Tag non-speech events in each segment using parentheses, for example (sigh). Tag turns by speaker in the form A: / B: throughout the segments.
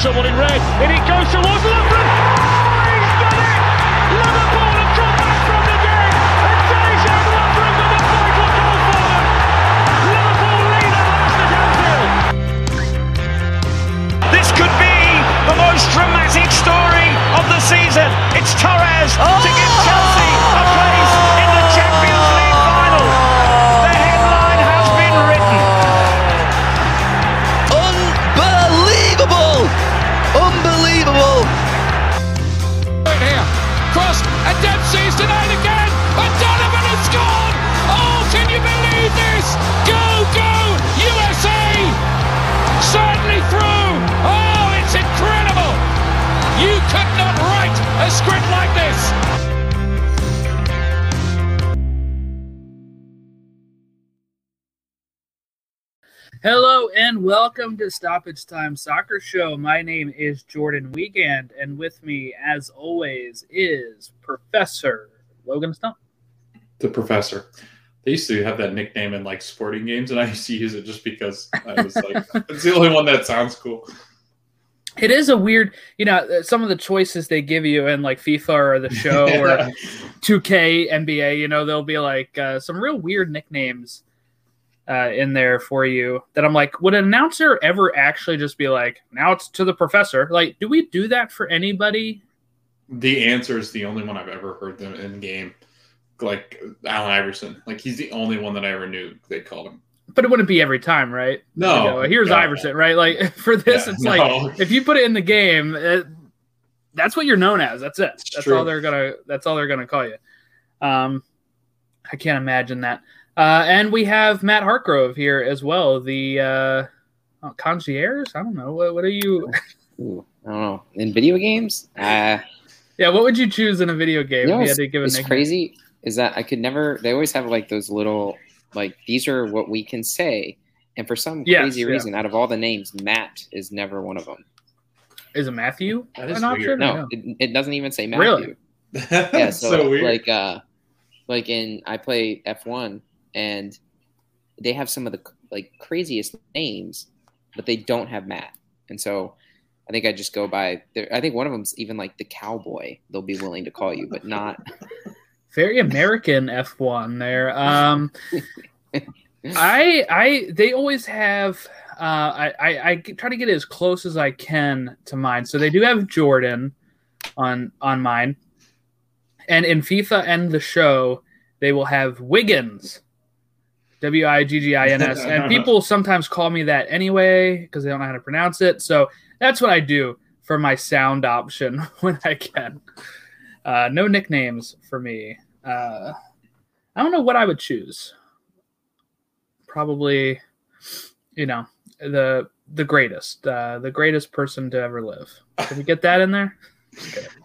A: someone in red? In it goes towards Lovren. Oh, he's done it! Liverpool have come back from the dead. And Dejan Lovren with the vital goal for them. Liverpool lead at last at Anfield.
B: This could be the most dramatic story of the season. It's Torres to
C: oh!
D: And welcome to Stoppage Time Soccer Show. My name is Jordan Weekend, and with me, as always, is Professor Logan Stump.
E: the professor. They used to have that nickname in like sporting games, and I used to use it just because I was like, (laughs) it's the only one that sounds cool.
D: It is a weird, you know, uh, some of the choices they give you in like FIFA or the (laughs) show or 2K NBA, you know, there'll be like uh, some real weird nicknames uh, in there for you that I'm like, would an announcer ever actually just be like, now it's to the professor? Like, do we do that for anybody?
E: The answer is the only one I've ever heard them in game, like Allen Iverson. Like he's the only one that I ever knew they called him.
D: But it wouldn't be every time, right?
E: No,
D: You know, here's
E: no.
D: Iverson, right? Like (laughs) for this,
E: Yeah,
D: it's
E: no.
D: like if you put it in the game, it, that's what you're known as. That's it.
E: It's
D: that's
E: true.
D: all they're gonna. That's all they're gonna call you. Um, I can't imagine that. Uh, and we have Matt Hartgrove here as well. The uh, oh, concierge. I don't know. What, what are you?
F: Ooh, I don't know. In video games, uh,
D: Yeah. What would you choose in a video game?
F: you know
D: if you had to give a
F: crazy is that I could never. They always have like those little, like these are what we can say, and for some
D: Yes,
F: crazy
D: yeah.
F: reason, out of all the names, Matt is never one of them.
D: Is it Matthew
E: That is
D: an option?
E: weird.
D: or
F: No, it, it doesn't even say Matthew.
D: Really? (laughs)
F: Yeah, so,
E: so, weird.
F: like uh, like in I play F one, and they have some of the like craziest names, but they don't have Matt, and so. I think I just go by. I think one of them's even like the cowboy. They'll be willing to call you, but not (laughs)
D: very American F1 there. Um, I I they always have. Uh, I, I I try to get as close as I can to mine. So they do have Jordan on on mine, and in FIFA and the show they will have Wiggins, W I G G I N S, and (laughs) people sometimes call me that anyway because they don't know how to pronounce it. So that's what I do for my sound option (laughs) when I can. Uh, no nicknames for me. Uh, I don't know what I would choose. Probably, you know, the the greatest, uh, the greatest person to ever live. Did we get that in there?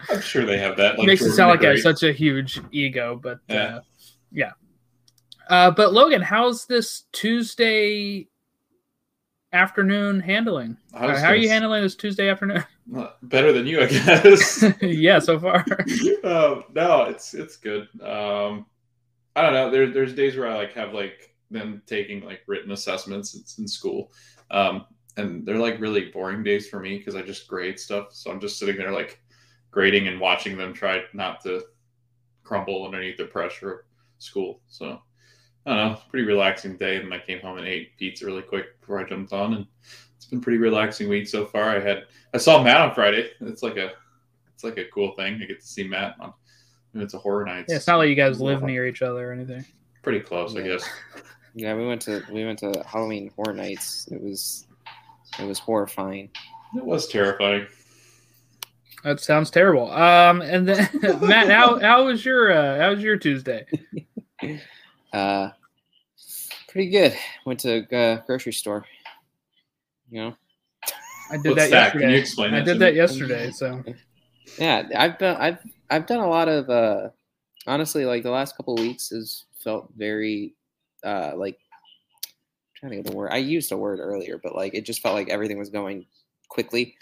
E: I'm sure they have that. Like
D: Makes it sound like I have such a huge ego, but
E: Yeah.
D: uh, yeah. Uh, but Logan, how's this Tuesday afternoon handling? How are
E: gonna
D: you handling this Tuesday afternoon? (laughs)
E: better than you, I guess. (laughs)
D: yeah, so far. (laughs)
E: um, no, it's it's good. Um, I don't know. There, there's days where I like have like them taking like written assessments. It's in school, um, and they're like really boring days for me because I just grade stuff. So I'm just sitting there like grading and watching them try not to crumble underneath the pressure of school. So I don't know. Pretty relaxing day. And I came home and ate pizza really quick before I jumped on, and it's been pretty relaxing week so far. I had I saw Matt on Friday. It's like a it's like a cool thing. I get to see Matt on. It's a horror night.
D: Yeah, it's not like you guys live near each other or anything.
E: Pretty close, I guess.
F: Yeah, we went to we went to Halloween Horror Nights. It was it was horrifying.
E: It was terrifying.
D: That sounds terrible. Um, and then (laughs) Matt, how how was your uh, how was your Tuesday? (laughs)
F: Uh, pretty good. Went to uh, grocery store. You know,
D: I did
E: What's
D: that
E: that? Can
D: yesterday.
E: you explain
D: I
E: that
D: did
E: to
D: that
E: me?
D: yesterday. So
F: yeah, I've done I've I've done a lot of uh, honestly like the last couple of weeks has felt very uh like trying to get the word. I used a word earlier, but like it just felt like everything was going quickly.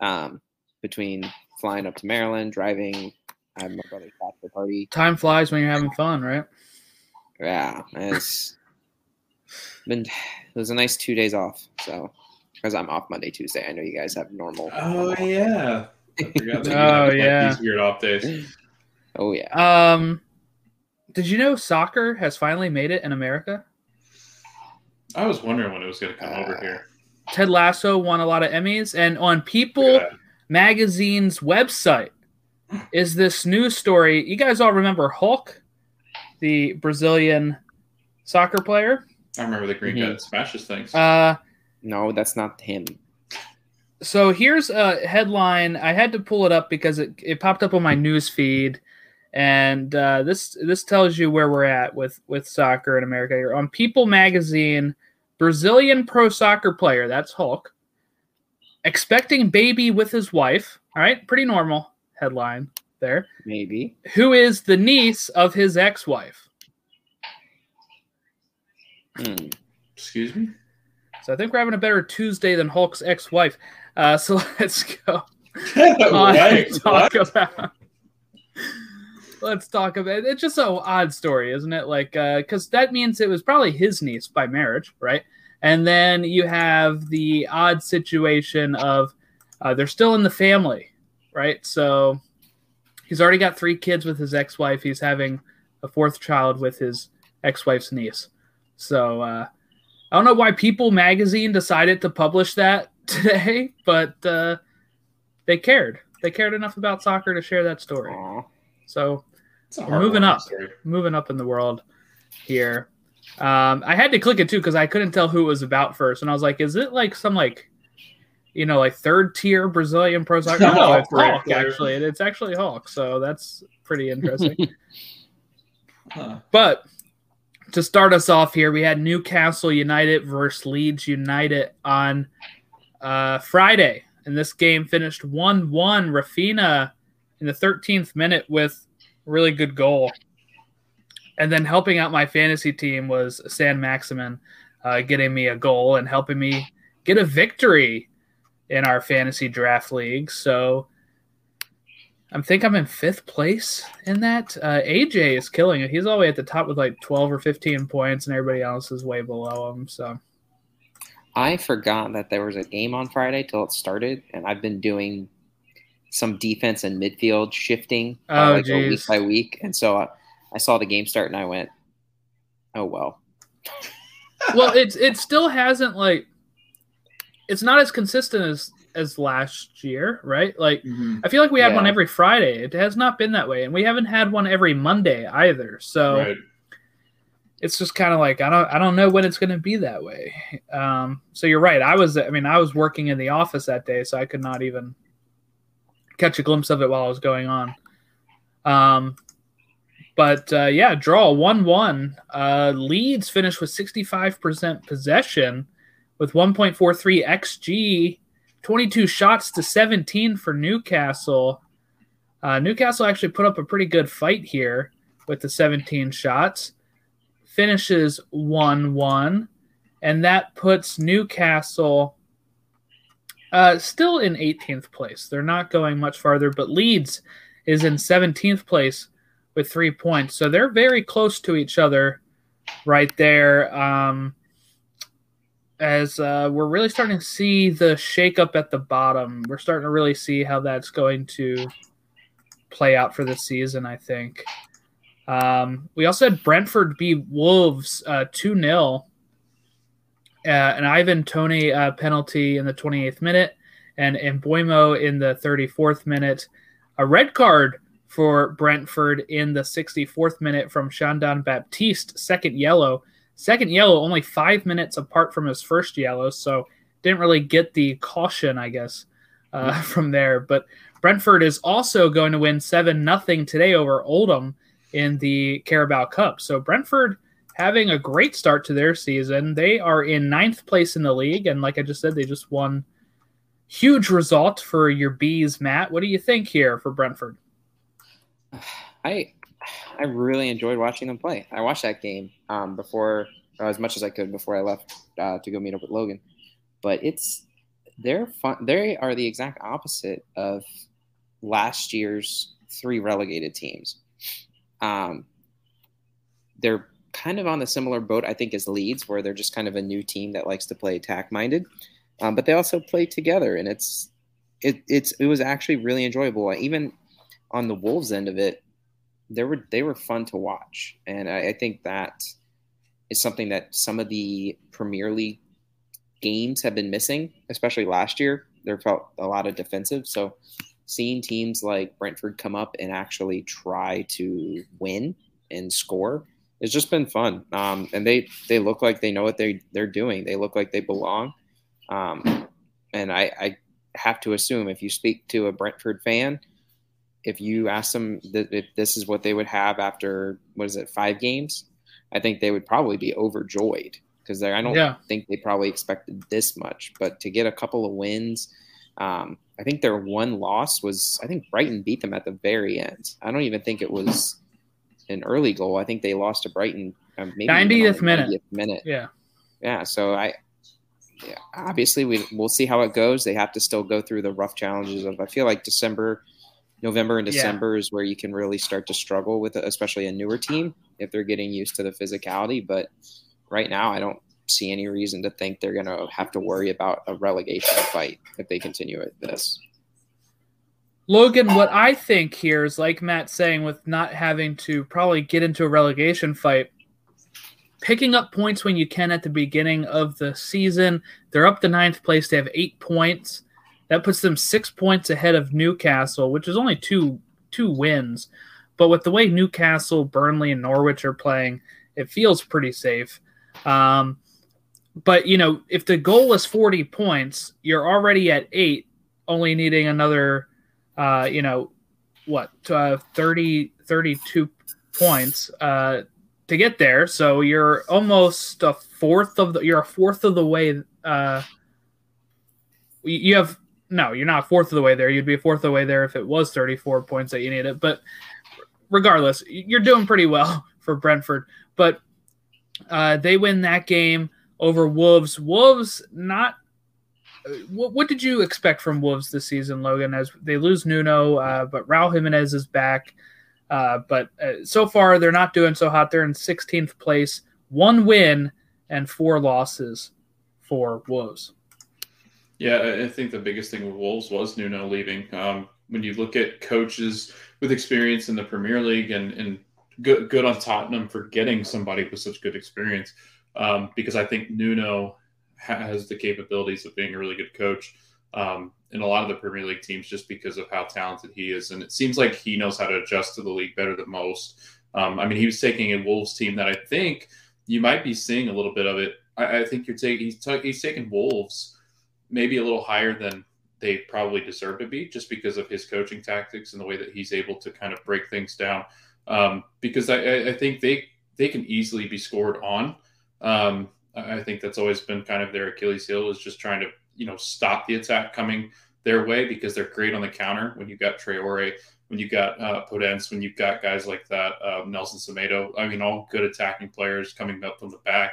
F: Um, between flying up to Maryland, driving. I had my brother's bachelor party.
D: time flies when you're having fun, right?
F: Yeah, it's been it was a nice two days off. So because I'm off Monday, Tuesday. I know you guys have normal.
E: Oh yeah. I forgot that (laughs)
D: Oh,
E: have, like,
D: yeah.
E: These weird off days.
F: Oh yeah.
D: Um, did you know soccer has finally made it in America?
E: I was wondering when it was going to come over
F: Uh,
E: here.
D: Ted Lasso won a lot of Emmys, and on People
E: Look.
D: Magazine's website is this news story. You guys all remember Hulk, the Brazilian soccer player?
E: I remember the green guy
F: Mhm.
E: that smashes things.
D: Uh,
F: No, that's not him.
D: so here's a headline. I had to pull it up because it, it popped up on my news feed, and uh, this this tells you where we're at with with soccer in America. Here on People Magazine, Brazilian pro soccer player that's Hulk expecting baby with his wife. All right, pretty normal headline there.
F: Maybe.
D: Who is the niece of his ex-wife?
F: Hmm.
E: Excuse me.
D: So I think we're having a better Tuesday than Hulk's ex-wife. Uh, so (laughs) let's go. (laughs) on
E: Wait,
D: talk
E: what?
D: about. Let's talk about. It. It's just an odd story, isn't it? Like, because that means it was probably his niece by marriage, right? And then you have the odd situation of uh, they're still in the family, right? So he's already got three kids with his ex-wife. He's having a fourth child with his ex-wife's niece. So uh, I don't know why People Magazine decided to publish that (laughs) today, but uh, they cared. They cared enough about soccer to share that story.
F: Aw.
D: So We're moving up.
E: story.
D: moving up in the world here. Um, I had to click it too because I couldn't tell who it was about first, and I was like, "Is it like some like, you know, like third tier Brazilian pro soccer?" No,
E: No,
D: it's Hulk actually. It's actually Hulk, so that's pretty interesting. (laughs)
E: Huh.
D: But to start us off here, we had Newcastle United versus Leeds United on uh, Friday, and this game finished one-one. Raphinha in the 13th minute with a really good goal, and then helping out my fantasy team was Saint-Maximin, uh, getting me a goal and helping me get a victory in our fantasy draft league. So. I think I'm in fifth place in that. Uh, AJ is killing it. He's all the way at the top with like 12 or 15 points, and everybody else is way below him. So
F: I forgot that there was a game on Friday till it started, and I've been doing some defense and midfield shifting uh,
D: Oh,
F: like week by week, and so I, I saw the game start and I went, "Oh well."
D: well, it's it still hasn't like it's not as consistent as as last year, right? Like
E: Mhm.
D: I feel like we had one every Friday. It has not been that way, and we haven't had one every Monday either. So
E: Right.
D: it's just kind of like I don't I don't know when it's going to be that way. Um, so you're right. I was I mean I was working in the office that day, so I could not even catch a glimpse of it while I was going on. Um, but uh, yeah, draw one one. Uh, Leeds finished with sixty five percent possession, with one point four three xg, twenty two shots to seventeen for Newcastle. Uh, Newcastle actually put up a pretty good fight here with the seventeen shots finishes 1 1, and that puts Newcastle uh, still in 18th place. They're not going much farther, but Leeds is in 17th place with three points. So they're very close to each other right there. Um, as uh, we're really starting to see the shakeup at the bottom, we're starting to really see how that's going to play out for the season, I think. Um, we also had Brentford beat Wolves uh, 2 0. Uh, an Ivan Toney uh, penalty in the 28th minute, and Mbeumo in the 34th minute. A red card for Brentford in the 64th minute from Shandon Baptiste, second yellow. Second yellow, only five minutes apart from his first yellow, so didn't really get the caution, I guess, uh, (laughs) from there. But Brentford is also going to win 7 0 today over Oldham in the Carabao Cup. So Brentford having a great start to their season. They are in ninth place in the league, and like I just said, they just won. Huge result for your bees, Matt. What do you think here for Brentford? (sighs)
F: I I really enjoyed watching them play. I watched that game um, before uh, as much as I could before I left uh, to go meet up with Logan. But it's they're fun. They are the exact opposite of last year's three relegated teams. Um, they're kind of on the similar boat, I think, as Leeds, where they're just kind of a new team that likes to play attack minded. um, but they also play together, and it's it it's it was actually really enjoyable. Even on the Wolves end of it, they were they were fun to watch, and I, I think that is something that some of the Premier League games have been missing, especially last year. There felt a lot of defensive, so seeing teams like Brentford come up and actually try to win and score it's just been fun. Um, and they they look like they know what they they're doing. They look like they belong. Um, and I, I have to assume if you speak to a Brentford fan, if you ask them that if this is what they would have after what is it five games, I think they would probably be overjoyed because I don't
D: Yeah.
F: think they probably expected this much. But to get a couple of wins, um, I think their one loss was I think Brighton beat them at the very end. I don't even think it was an early goal. I think they lost to Brighton um, maybe even on
D: 90th minute.
F: 90th minute
D: Yeah.
F: yeah so i yeah, obviously we, we'll see how it goes they have to still go through the rough challenges of i feel like december november and
D: Yeah.
F: december is where you can really start to struggle with especially a newer team if they're getting used to the physicality but right now i don't see any reason to think they're going to have to worry about a relegation fight if they continue at this
D: Logan, what I think here is like Matt saying, with not having to probably get into a relegation fight, picking up points when you can at the beginning of the season. They're up to ninth place. They have eight points. That puts them six points ahead of Newcastle, which is only two two wins. But with the way Newcastle, Burnley, and Norwich are playing, it feels pretty safe. Um, but you know, if the goal is forty points, you're already at eight, only needing another uh, you know, what, uh, 30, 32 points uh, to get there. So you're almost a fourth of the, you're a fourth of the way. Uh, you you have, no, you're not fourth of the way there. You'd be a fourth of the way there if it was 34 points that you needed. But regardless, you're doing pretty well (laughs) for Brentford. But uh, they win that game over Wolves. Wolves not what, what did you expect from Wolves this season, Logan? As they lose Nuno, uh, but Raul Jimenez is back. Uh, but uh, so far, they're not doing so hot. They're in 16th place, one win and four losses for Wolves.
E: Yeah, I- think the biggest thing with Wolves was Nuno leaving. Um, when you look at coaches with experience in the Premier League and, and good, good on Tottenham for getting somebody with such good experience, um, because I think Nuno has the capabilities of being a really good coach um, in a lot of the Premier League teams just because of how talented he is. And it seems like he knows how to adjust to the league better than most. Um, I mean, he was taking a Wolves team that I think you might be seeing a little bit of it. I, I think you're taking he's, ta- he's taking Wolves maybe a little higher than they probably deserve to be just because of his coaching tactics and the way that he's able to kind of break things down. Um, because I, I- think they they can easily be scored on. Um, I think that's always been kind of their Achilles heel is just trying to you know stop the attack coming their way because they're great on the counter when you've got Traore, when you've got uh, Podence, when you've got guys like that, uh, Nelson Semedo. I mean, all good attacking players coming up from the back.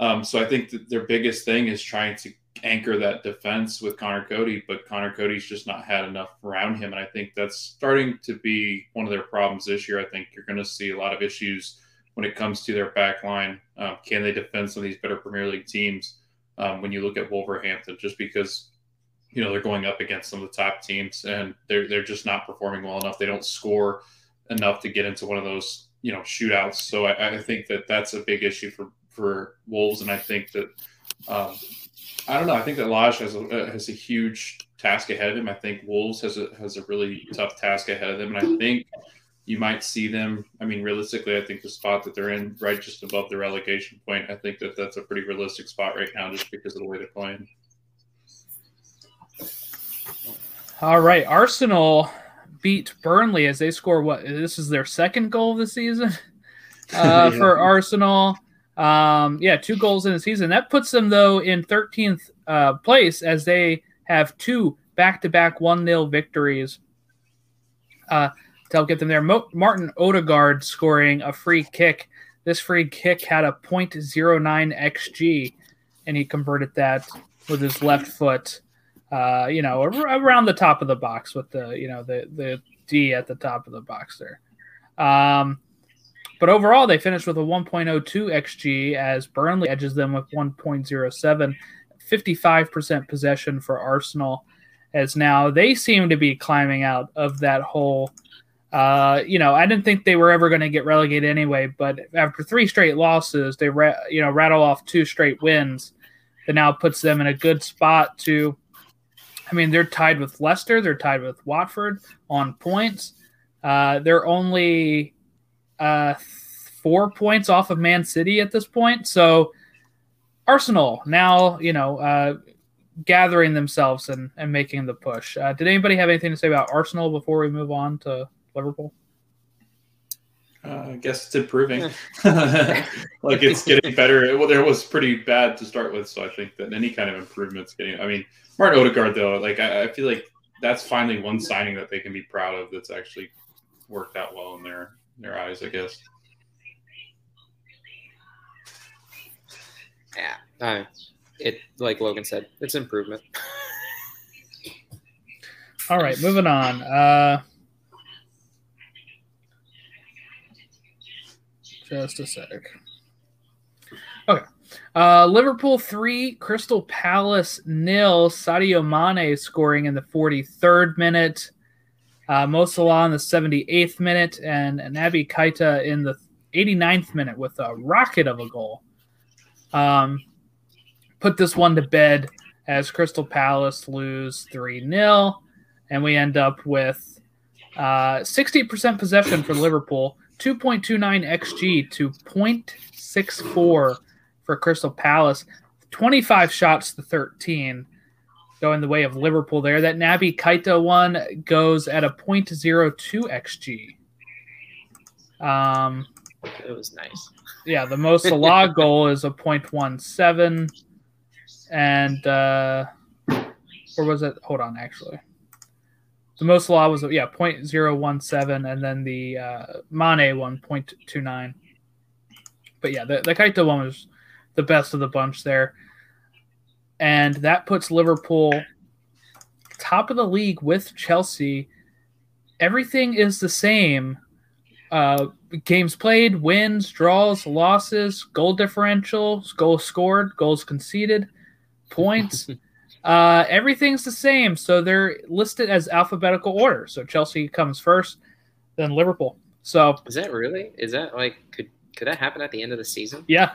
E: Um, so I think that their biggest thing is trying to anchor that defense with Conor Coady, but Conor Coady's just not had enough around him. And I think that's starting to be one of their problems this year. I think you're going to see a lot of issues when it comes to their back line. Um, can they defend some of these better Premier League teams um, when you look at Wolverhampton, just because, you know, they're going up against some of the top teams and they're, they're just not performing well enough. They don't score enough to get into one of those, you know, shootouts. So I, I think that that's a big issue for, for Wolves. And I think that, um, I don't know. I think that Lage has a uh, has a huge task ahead of him. I think Wolves has a has a really tough task ahead of them, and I think you might see them. I mean, realistically, I think the spot that they're in, right just above the relegation point, I think that that's a pretty realistic spot right now, just because of the way they're playing.
D: All right, Arsenal beat Burnley as they score what? This is their second goal of the season (laughs) uh, (laughs)
F: Yeah.
D: for Arsenal. Um, yeah, two goals in the season. That puts them though in 13th uh, place as they have two back-to-back one 0 victories. Uh, to help get them there, Mo- Martin Odegaard scoring a free kick. This free kick had a .09 xg, and he converted that with his left foot uh, you know, ar- around the top of the box with the, you know, the the D at the top of the box there. Um, but overall, they finished with a 1.02 xG as Burnley edges them with 1.07. 55% possession for Arsenal, as now they seem to be climbing out of that hole. Uh, you know, I didn't think they were ever going to get relegated anyway, but after three straight losses, they ra- you know rattle off two straight wins. That now puts them in a good spot to. I mean, they're tied with Leicester. They're tied with Watford on points. Uh, they're only uh, four points off of Man City at this point. So Arsenal now, you know, uh, gathering themselves and, and making the push. Uh, did anybody have anything to say about Arsenal before we move on to Liverpool?
E: Uh, I guess it's improving. (laughs) (laughs) like it's getting better. Well, there was pretty bad to start with, so I think that any kind of improvement's getting. I mean, Martin Odegaard though, like I, I feel like that's finally one signing that they can be proud of. That's actually worked out well in their their eyes, I guess.
F: Yeah, I, it like Logan said, it's improvement. (laughs)
D: All right, moving on. Uh, just a sec. Okay. Uh, Liverpool three, Crystal Palace nil. Sadio Mane scoring in the 43rd minute. Uh, Mo Salah in the 78th minute, and Naby Keita in the 89th minute with a rocket of a goal. Um, put this one to bed as Crystal Palace lose 3 0, and we end up with uh, 60% possession for Liverpool, 2.29 XG to 0.64 for Crystal Palace, 25 shots to 13 going the way of Liverpool there. That Naby Keita one goes at a 0.02 XG. Um,
F: it was nice.
D: Yeah, the Mo Salah (laughs) goal is a 0.17. And, uh, or was it? Hold on, actually. The Mo Salah was, yeah, 0.017. And then the uh, Mane one, 0.29. But yeah, the, the Keita one was the best of the bunch there and that puts Liverpool top of the league with Chelsea. Everything is the same. Uh, games played, wins, draws, losses, goal differential, goals scored, goals conceded, points. (laughs) uh, everything's the same. So they're listed as alphabetical order. So Chelsea comes first, then Liverpool. So
F: is that really? Is that like could could that happen at the end of the season?
D: Yeah,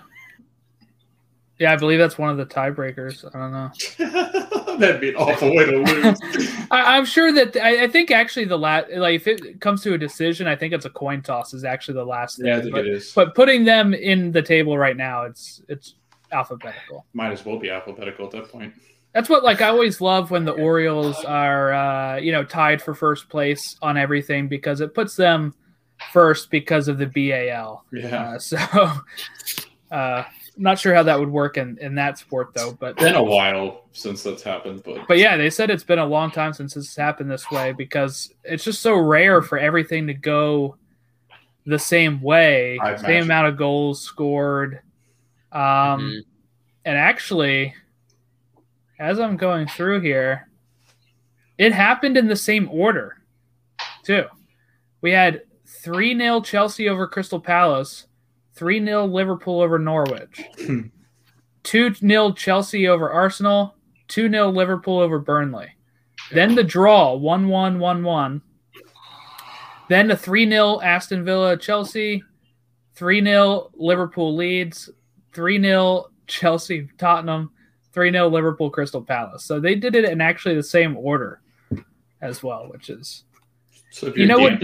D: yeah, I believe that's one of the tiebreakers. I don't
E: know. (laughs) That'd be an awful way to lose. (laughs)
D: I, am sure that I, I, think actually the last, like if it comes to a decision, I think it's a coin toss is actually the last thing.
E: Yeah, I think
D: but,
E: it is.
D: But putting them in the table right now, it's it's alphabetical.
E: Might as well be alphabetical at that point.
D: That's what like I always love when the Orioles are uh, you know tied for first place on everything because it puts them first because of the BAL.
E: Yeah.
D: Uh, (laughs) so. Uh, not sure how that would work in, in that sport though. But it's
E: been a while since that's happened. But
D: but yeah, they said it's been a long time since this happened this way because it's just so rare for everything to go the same way,
E: I've
D: same
E: matched.
D: amount of goals scored. Um,
F: Mhm.
D: and actually, as I'm going through here, it happened in the same order, too. We had 3 0 Chelsea over Crystal Palace, 3 0 Liverpool over Norwich, (laughs) hmm. 2 0 Chelsea over Arsenal, 2 0 Liverpool over Burnley. Then the draw 1 1 1 1. Then the 3 0 Aston Villa Chelsea, 3 0 Liverpool Leeds, 3 0 Chelsea Tottenham, 3 0 Liverpool Crystal Palace. So they did it in actually the same order as well, which is
E: so if
D: you know what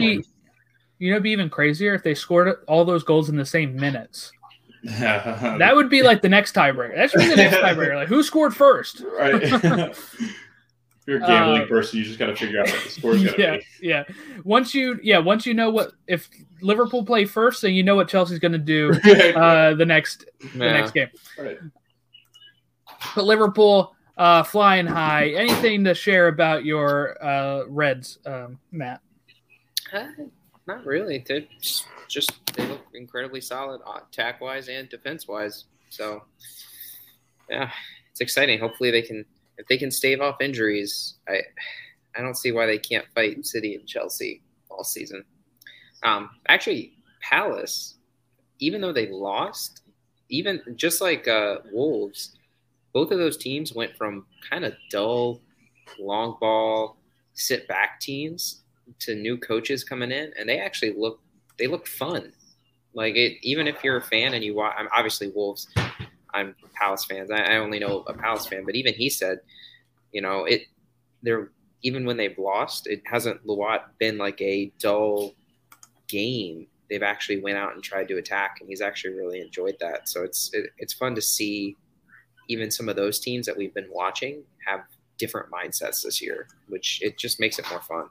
D: you know what'd be even crazier if they scored all those goals in the same minutes. (laughs) That would be like the next tiebreaker. That's really the next tiebreaker. Like who scored first?
E: right. (laughs) if you're a gambling
D: Uh,
E: person, you just got to figure out what the score's going to
D: yeah,
E: be.
D: yeah. Once you yeah, once you know what if Liverpool play first, then you know what Chelsea's going to do (laughs) uh, the next the next game.
E: right.
D: But Liverpool uh, flying high. Anything to share about your uh, Reds, um, Matt?
F: Uh, not really. They just, just they look incredibly solid, attack wise and defense wise. So, yeah, it's exciting. Hopefully, they can if they can stave off injuries. I I don't see why they can't fight City and Chelsea all season. Um, actually, Palace, even though they lost, even just like uh, Wolves, both of those teams went from kind of dull, long ball, sit back teams to new coaches coming in, and they actually look they look fun. Like it, even if you're a fan and you watch, I'm obviously Wolves. I'm Palace fans. I, I only know a Palace fan, but even he said, you know, it. They're even when they've lost, it hasn't Luat been like a dull game. They've actually went out and tried to attack, and he's actually really enjoyed that. So it's it, it's fun to see even some of those teams that we've been watching have different mindsets this year, which it just makes it more fun.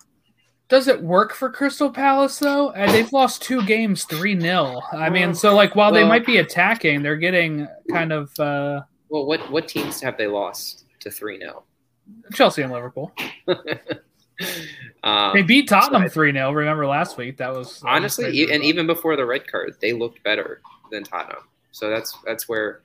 D: Does it work for Crystal Palace though? Uh, they've lost two games, three 0 I mean, so like while they might be attacking, they're getting kind of uh,
F: Well, what what teams have they lost to three 0
D: Chelsea and Liverpool. (laughs)
F: um,
D: They beat Tottenham three 0 Remember last week? That was that
F: honestly, e- and even before the red card, they looked better than Tottenham. So that's that's where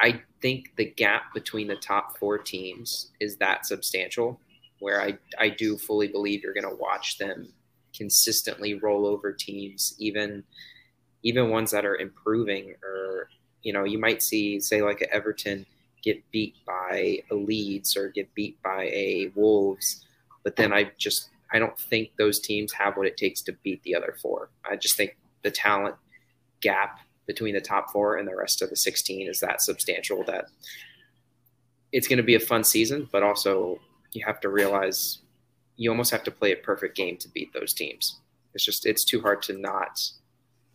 F: I think the gap between the top four teams is that substantial. Where I I do fully believe you're going to watch them consistently roll over teams, even even ones that are improving. Or you know, you might see say like Everton get beat by a Leeds or get beat by a Wolves, but then I just I don't think those teams have what it takes to beat the other four. I just think the talent gap between the top four and the rest of the 16 is that substantial that it's going to be a fun season, but also you have to realize you almost have to play a perfect game to beat those teams. It's just it's too hard to not.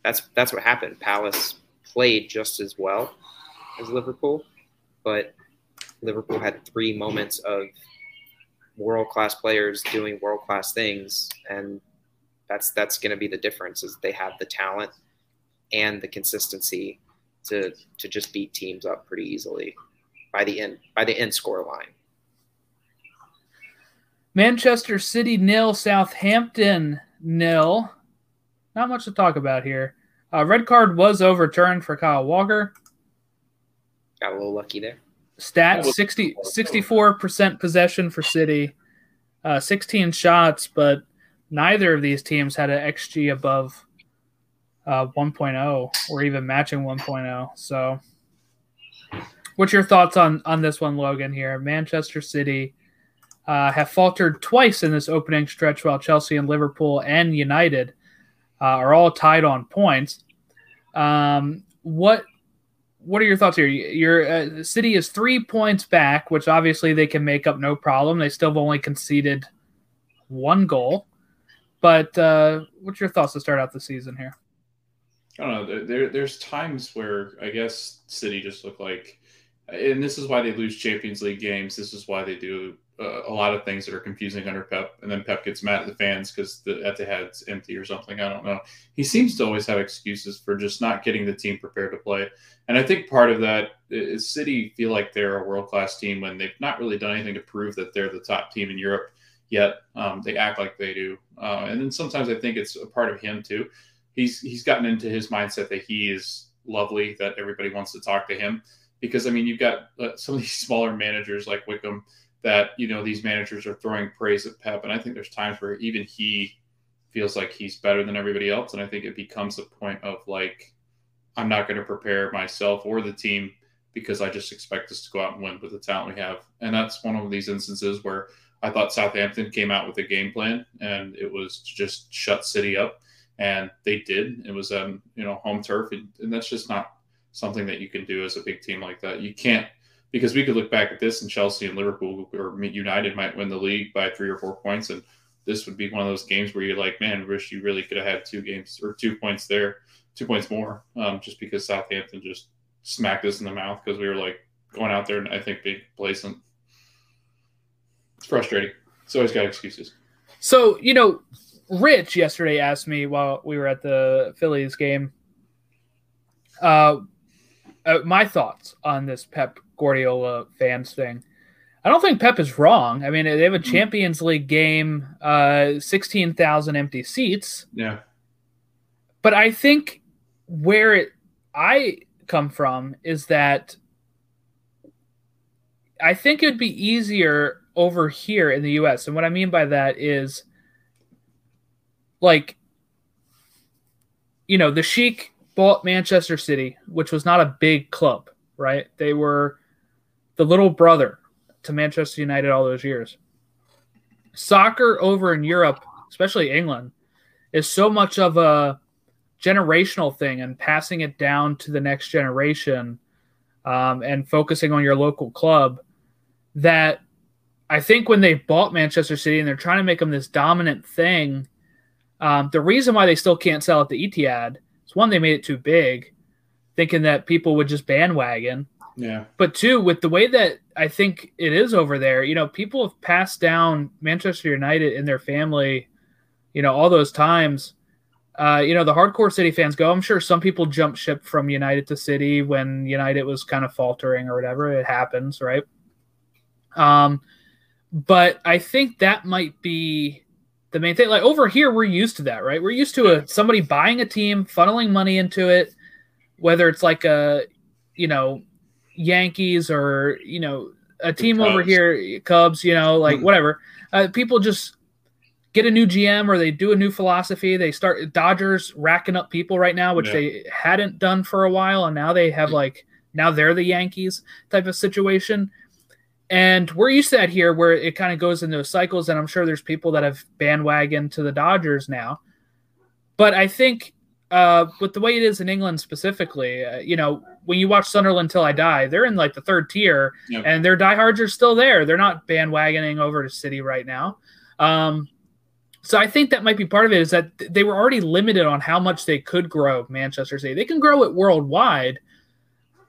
F: That's that's what happened. Palace played just as well as Liverpool, but Liverpool had three moments of world class players doing world class things, and that's that's going to be the difference. Is they have the talent and the consistency to to just beat teams up pretty easily by the end by the end score line.
D: Manchester City nil, Southampton nil. Not much to talk about here. Uh, red card was overturned for Kyle Walker.
F: Got a little lucky there.
D: Stats 60, 64% possession for City, uh, 16 shots, but neither of these teams had an XG above uh, 1.0 or even matching 1.0. So, what's your thoughts on, on this one, Logan? Here, Manchester City uh, have faltered twice in this opening stretch, while Chelsea and Liverpool and United uh, are all tied on points. Um, what what are your thoughts here? Your uh, city is three points back, which obviously they can make up no problem. They still have only conceded one goal. But uh, what's your thoughts to start out the season here?
E: I don't know. There- There, there's times where I guess City just look like, and this is why they lose Champions League games. This is why they do a lot of things that are confusing under Pep, and then Pep gets mad at the fans because the Etihad's empty or something. I don't know. He seems to always have excuses for just not getting the team prepared to play, and I think part of that is City feel like they're a world class team when they've not really done anything to prove that they're the top team in Europe yet. Um, they act like they do, uh, and then sometimes I think it's a part of him too he's he's gotten into his mindset that he is lovely, that everybody wants to talk to him. Because I mean, you've got uh, some of these (laughs) smaller managers like Wickham that you know these managers are throwing praise at Pep, and I think there's times where even he feels like he's better than everybody else, and I think it becomes a point of like, I'm not going to prepare myself or the team because I just expect us to go out and win with the talent we have, and that's one of these instances where I thought Southampton came out with a game plan, and it was to just shut City up. And they did. It was um you know home turf, and, and that's just not something that you can do as a big team like that. You can't because we could look back at this and Chelsea and Liverpool or United might win the league by three or four points, and this would be one of those games where you're like, man, wish you really could have had two games or two points there, two points more, um, just because Southampton just smacked us in the mouth because we were like going out there and I think being complacent. It's frustrating. It's always got excuses.
D: So, you know, Rich yesterday asked me while we were at the Phillies game uh, uh, my thoughts on this Pep Guardiola fans thing. I don't think Pep is wrong. I mean, they have a Champions League game, uh, 16,000 empty seats.
E: Yeah.
D: But I think where it I come from is that I think it'd be easier over here in the US. And what I mean by that is like you know, the Sheik bought Manchester City, which was not a big club, right? They were the little brother to Manchester United all those years. Soccer over in Europe, especially England, is so much of a generational thing and passing it down to the next generation um, and focusing on your local club that I think when they bought Manchester City and they're trying to make them this dominant thing, um, the reason why they still can't sell at the Etihad one, they made it too big, thinking that people would just bandwagon.
E: Yeah.
D: But two, with the way that I think it is over there, you know, people have passed down Manchester United in their family, you know, all those times. Uh, you know, the hardcore City fans go. I'm sure some people jump ship from United to City when United was kind of faltering or whatever. It happens, right? Um, but I think that might be the main thing. Like over here, we're used to that, right? We're used to a somebody buying a team, funneling money into it, whether it's like a, you know, Yankees or you know a team over here, Cubs, you know, like
E: Hmm.
D: whatever. Uh, people just get a new GM or they do a new philosophy. They start Dodgers racking up people right now, which
E: Yeah.
D: they hadn't done for a while, and now they have like now they're the Yankees type of situation. And we're used to that here, where it kind of goes in those cycles. And I'm sure there's people that have bandwagon to the Dodgers now. But I think uh, with the way it is in England specifically, uh, you know, when you watch Sunderland Till I Die, they're in like the third tier, and their diehards are still there. They're not bandwagoning over to City right now. Um, so I think that might be part of it is that they were already limited on how much they could grow Manchester City. They can grow it worldwide,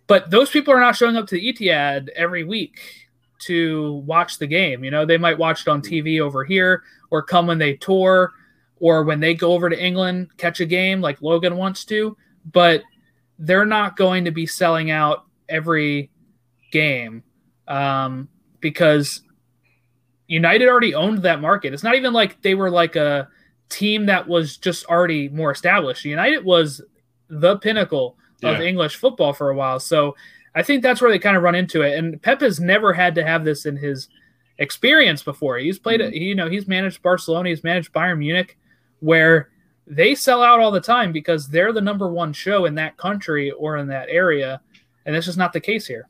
D: but those people are not showing up to the Etihad every week to watch the game. You know, they might watch it on TV over here or come when they tour or when they go over to England, catch a game like Logan wants to, but they're not going to be selling out every game um, because United already owned that market. It's not even like they were like a team that was just already more established. United was the pinnacle of
E: Yeah.
D: English football for a while. So I think that's where they kind of run into it. And Pep has never had to have this in his experience before. He's played,
E: Mhm.
D: you know, he's managed Barcelona, he's managed Bayern Munich, where they sell out all the time because they're the number one show in that country or in that area. And that's just not the case here.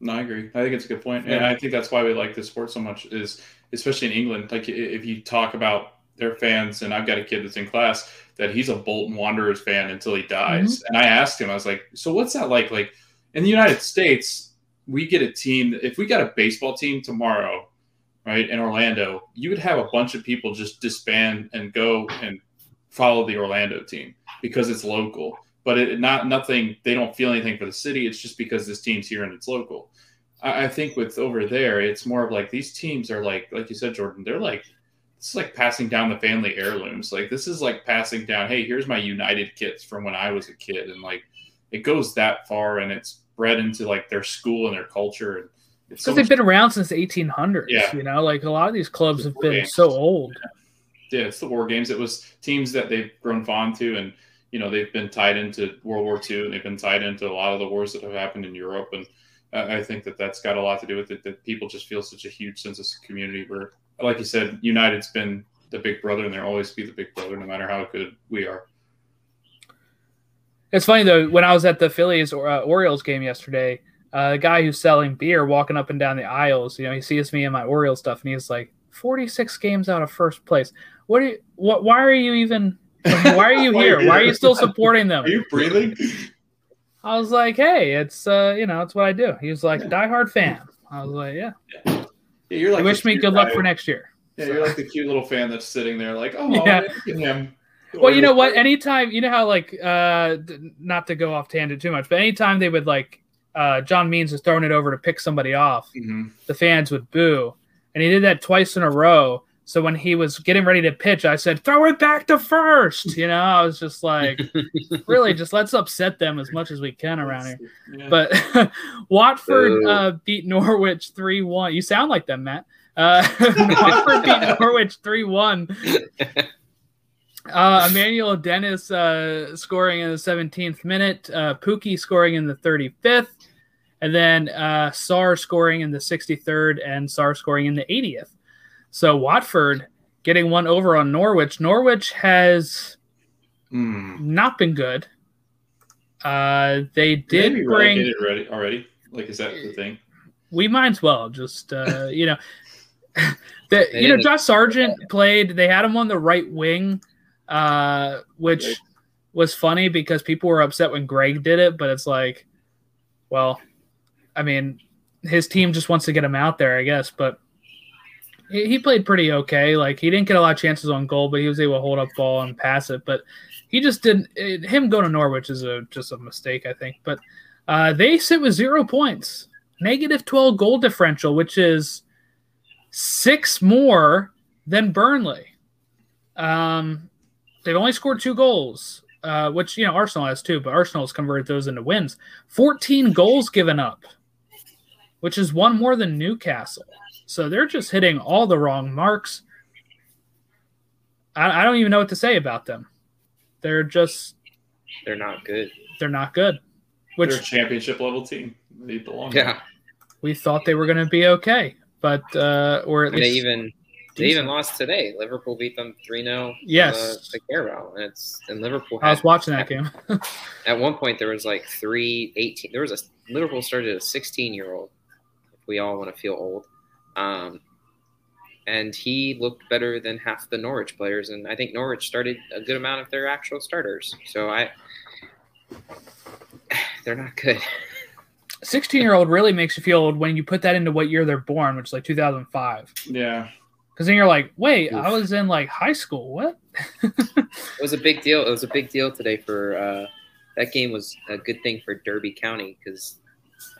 E: No, I agree. I think it's a good point, and
D: Yeah.
E: I think that's why we like this sport so much. Is especially in England, like if you talk about their fans, and I've got a kid that's in class that he's a Bolton Wanderers fan until he dies, mm-hmm. and I asked him, I was like, "So what's that like?" Like in the United States, we get a team. If we got a baseball team tomorrow, right in Orlando, you would have a bunch of people just disband and go and follow the Orlando team because it's local. But it not nothing. They don't feel anything for the city. It's just because this team's here and it's local. I, I think with over there, it's more of like these teams are like, like you said, Jordan. They're like, it's like passing down the family heirlooms. Like this is like passing down. Hey, here's my United kits from when I was a kid, and like it goes that far, and it's bred into like their school and their culture. And it's so
D: Because they've been around since the 1800s.
E: Yeah.
D: You know, like a lot of these clubs have been
E: Okay.
D: so old.
E: yeah, it's the war games. It was teams that they've grown fond to, and you know they've been tied into World War II, and they've been tied into a lot of the wars that have happened in Europe, and I think that that's got a lot to do with it. That people just feel such a huge sense of community. Where, like you said, United's been the big brother, and they'll always be the big brother, no matter how good we are.
D: It's funny though. When I was at the Phillies or uh, Orioles game yesterday, uh, the guy who's selling beer walking up and down the aisles, you know, he sees me and my Orioles stuff, and he's like, "46 games out of first place. What? Are you, what? Why are you even? Why are you (laughs) here? Why are you still (laughs) supporting them?"
E: Are you breathing?
D: I was like, "Hey, it's uh, you know, it's what I do." He was like, "Diehard fan." I was like, "Yeah."
E: Yeah, you're like the
D: wished me good luck for next year.
E: Yeah, you're like the cute little fan that's sitting there, like, oh,
D: Yeah.
E: him.
D: Well, you know what? Anytime you know how like uh not to go off tangent too much, but anytime they would like uh John Means was throwing it over to pick somebody off,
E: Mhm.
D: the fans would boo. And he did that twice in a row. So when he was getting ready to pitch, I said, throw it back to first. You know, I was just like, (laughs) really, just let's upset them as much as we can around here.
E: Yeah.
D: But (laughs) Watford
F: Boo.
D: uh, beat Norwich 3 1. You sound like them, Matt. Uh, (laughs) Watford beat Norwich 3 1. Uh, Emmanuel Dennis uh, scoring in the 17th minute, uh, Pukki scoring in the 35th, and then uh, Sarr scoring in the 63rd, and Sarr scoring in the 80th. So Watford getting one over on Norwich. Norwich has
E: Mm.
D: not been good. Uh, they did
E: Maybe
D: bring
E: relegated already. Already. Like, is that the thing?
D: we might as well just uh, you know (laughs) the, you know Josh Sargent played they had him on the right wing uh, which
E: Right.
D: was funny because people were upset when Greg did it but it's like well I mean his team just wants to get him out there I guess but he, played pretty okay like he didn't get a lot of chances on goal but he was able to hold up ball and pass it but he just didn't it, him going to Norwich is a just a mistake I think but uh, they sit with zero points negative 12 goal differential, which is six more than Burnley. Um, they've only scored two goals, uh, which, you know, Arsenal has two, but Arsenal has converted those into wins. 14 goals given up, which is one more than Newcastle. So they're just hitting all the wrong marks. I, I don't even know what to say about them. They're just,
F: They're not good.
D: they're not good, which
E: They're a championship level team. They belong. there.
F: Yeah,
D: we thought they were going to be okay, but, uh, or at
F: and they
D: least.
F: even they even lost today. Liverpool beat them three 0
D: Yes.
F: the Carabao, and it's and Liverpool.
D: I was watching that game. (laughs)
F: At one point, there was like three 18. There was a Liverpool started a 16 year old. If we all want to feel old, um, and he looked better than half the Norwich players. And I think Norwich started a good amount of their actual starters. So I, (sighs) they're not good.
D: 16 year old really makes you feel old when you put that into what year they're born, which is like 2005.
E: Yeah.
D: Because then you're like, wait, I was in like high school. What?
F: It was a big deal. It was a big deal today for uh, that game was a good thing for Derby County because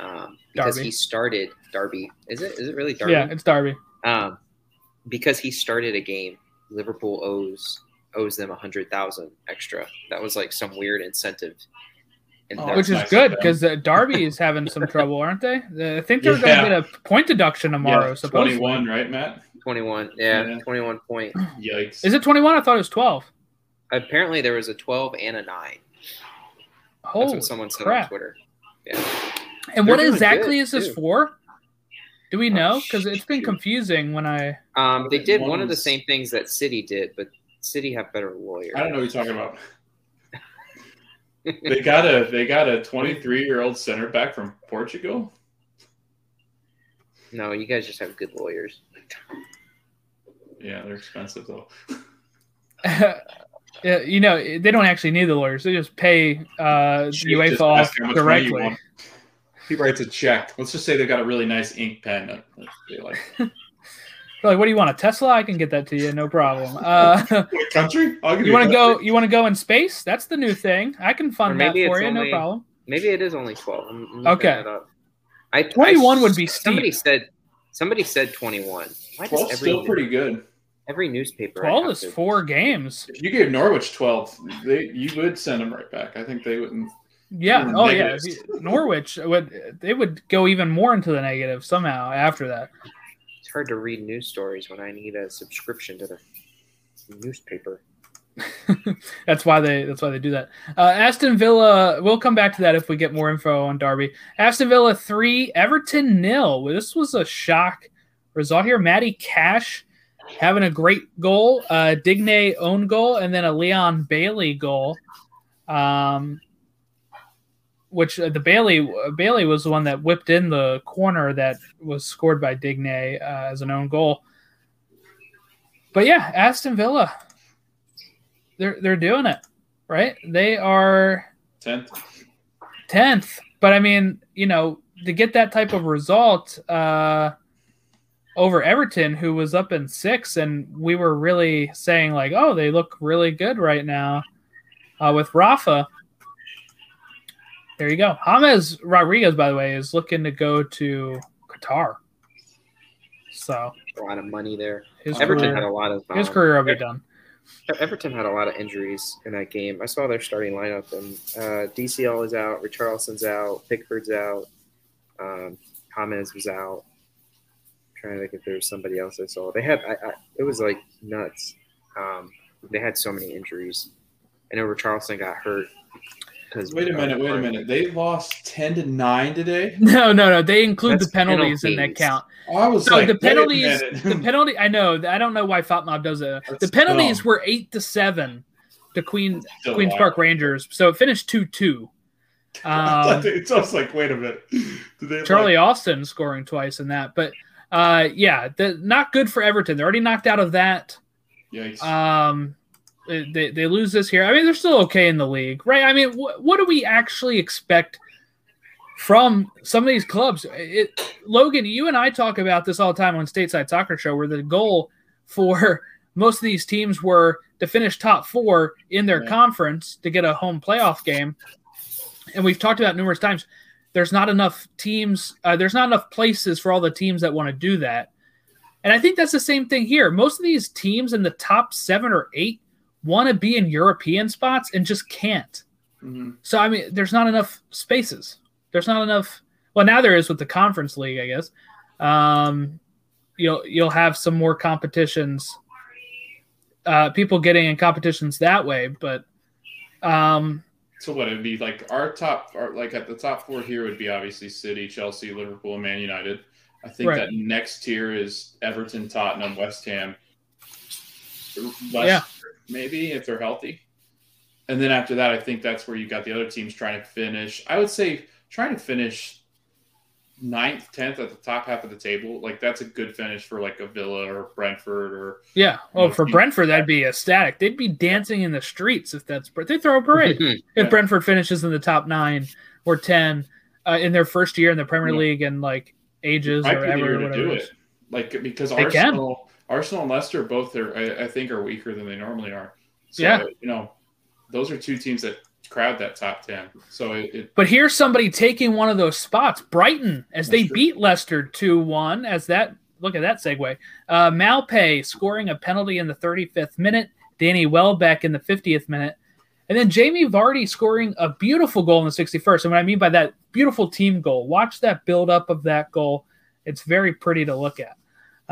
F: um, because
D: Derby.
F: he started Darby. Is it is it really Derby?
D: Yeah, it's Darby.
F: Um, because he started a game, Liverpool owes owes them a hundred thousand extra. That was like some weird incentive.
E: Oh,
D: Which is
E: nice
D: good because uh, Darby is (laughs) having some trouble, aren't they? Uh, I think they're
E: Yeah.
D: going to get a point deduction tomorrow.
E: yeah.
D: supposedly.
E: 21, right, Matt?
F: 21, yeah,
E: Yeah.
F: 21 point.
E: Yikes.
D: Is it 21? I thought it was 12.
F: Apparently, there was a 12 and a 9. That's what someone said on
D: crap.
F: Twitter.
D: And
F: They're
D: what exactly
F: good,
D: is this
F: too.
D: for? Do we
F: Oh,
D: know? Because it's been confusing when I.
F: Um, they did
E: One
F: one of the same things that City did, but City have better lawyers.
E: I don't know what you're talking about. (laughs) they got a they got a 23 year old center back from Portugal.
F: No, you guys just have good lawyers.
E: Yeah, they're expensive though. (laughs)
D: Yeah, you know, they don't actually need the lawyers. They just pay uh,
E: Just
D: UEFA off
E: ask how much money you
D: directly.
E: Want. He writes a check. Let's just say they've got a really nice ink pen. That that they like.
D: They're (laughs) like, what do you want? A Tesla? I can get that to you, no problem. (laughs) Uh,
E: What country? I'll
D: you want to go? You want to go in space? That's the new thing. I can
F: Or
D: fund that
F: maybe
D: for
F: it's
D: you, no
F: only-
D: problem.
F: Maybe it is only 12. I'm, I'm
D: Okay.
F: I,
D: 21
F: I-
D: would be
F: Somebody said somebody said 21. Why does every
E: still pretty good.
F: every newspaper
D: Twelve is
F: to-
D: four games.
E: If you gave Norwich 12, they you would send them right back. I think they wouldn't.
D: Yeah. Oh yeah.
E: negatives.
D: If you- Norwich would they would go even more into the negative somehow after that.
F: It's hard to read news stories when I need a subscription to the newspaper. (laughs)
D: That's why they that's why they do that. Uh, Aston Villa. We'll come back to that if we get more info on Derby. Aston Villa three, Everton nil. This was a shock result here. Matty Cash having a great goal, uh, Digne own goal, and then a Leon Bailey goal. Um, which uh, the Bailey Bailey was the one that whipped in the corner that was scored by Digne uh, as an own goal. But yeah, Aston Villa, they're they're doing it right. They are
E: 10th.
D: tenth, but I mean, you know, to get that type of result uh, over Everton, who was up in six, and we were really saying like, oh, they look really good right now uh, with Rafa. There you go. James Rodriguez, by the way, is looking to go to Qatar. So
F: A lot of money there.
D: his
F: Everton
D: career,
F: had a lot of
D: his
F: um,
D: career will be done.
F: Everton had a lot of injuries in that game. I saw their starting lineup, and uh, DCL is out, Richarlison's out, Pickford's out, um, James was out. trying to think if there was somebody else I saw. They had, I, I, it was like nuts. Um, they had so many injuries. I know Richarlison got hurt. Because
E: Wait a minute. Wait a minute. They lost 10 to 9 today. (laughs)
D: No, no, no. They include
F: That's
D: the penalties in that count.
E: I was
D: So
E: like,
D: the
E: wait a
D: penalties, the (laughs) penalty. I know. I don't know why FotMob does it.
E: That's
D: the penalties
E: dumb.
D: were eight to seven to Queen
E: Still
D: Queens
E: wild.
D: Park Rangers. So it finished two two. (laughs) Um,
E: it's almost like, wait a minute. Did they
D: Charlie
E: like,
D: Austin scoring twice in that, but uh, yeah, the, not good for Everton. They're already knocked out of that.
E: yikes.
D: Um, they, they lose this here. I mean, they're still okay in the league, right? I mean, wh- what do we actually expect from some of these clubs? It, Logan, you and I talk about this all the time on Stateside Soccer Show, where the goal for (laughs) most of these teams were to finish top four in their
E: Yeah.
D: conference to get a home playoff game. And we've talked about numerous times. There's not enough teams. Uh, there's not enough places for all the teams that want to do that. And I think that's the same thing here. Most of these teams in the top seven or eight want to be in European spots and just can't.
E: Mhm.
D: So I mean, there's not enough spaces. There's not enough. Well, now there is with the conference league, I guess. Um, you'll you'll have some more competitions. Uh, people getting in competitions that way, but um,
E: So what it'd be like our top, our, like at the top four here would be obviously City, Chelsea, Liverpool, and Man United. I think
D: Right.
E: that next tier is Everton, Tottenham, West Ham, Leicester,
D: Yeah.
E: Maybe if they're healthy. And then after that, I think that's where you got the other teams trying to finish. I would say trying to finish ninth, tenth at the top half of the table. Like that's a good finish for like a Villa or Brentford or
D: yeah. Well,
E: No,
D: for Brentford, that'd be ecstatic. They'd be dancing in the streets if that's they throw a parade. (laughs) if
E: Yeah.
D: Brentford finishes in the top nine or ten uh, in their first year in the Premier
E: Yeah.
D: League and like ages
E: might
D: or
E: be the
D: ever
E: year to
D: whatever.
E: do
D: it.
E: Like because
D: They can.
E: Arsenal, Arsenal and Leicester both are, I, I think, are weaker than they normally are. So,
D: Yeah.
E: you know, those are two teams that crowd that top ten. So it, it
D: But here's somebody taking one of those spots. Brighton, as they
E: true.
D: beat Leicester 2 1, as that look at that segue. Uh, Maupay scoring a penalty in the 35th minute, Danny Welbeck in the 50th minute, and then Jamie Vardy scoring a beautiful goal in the 61st. And what I mean by that, beautiful team goal. Watch that build up of that goal. It's very pretty to look at.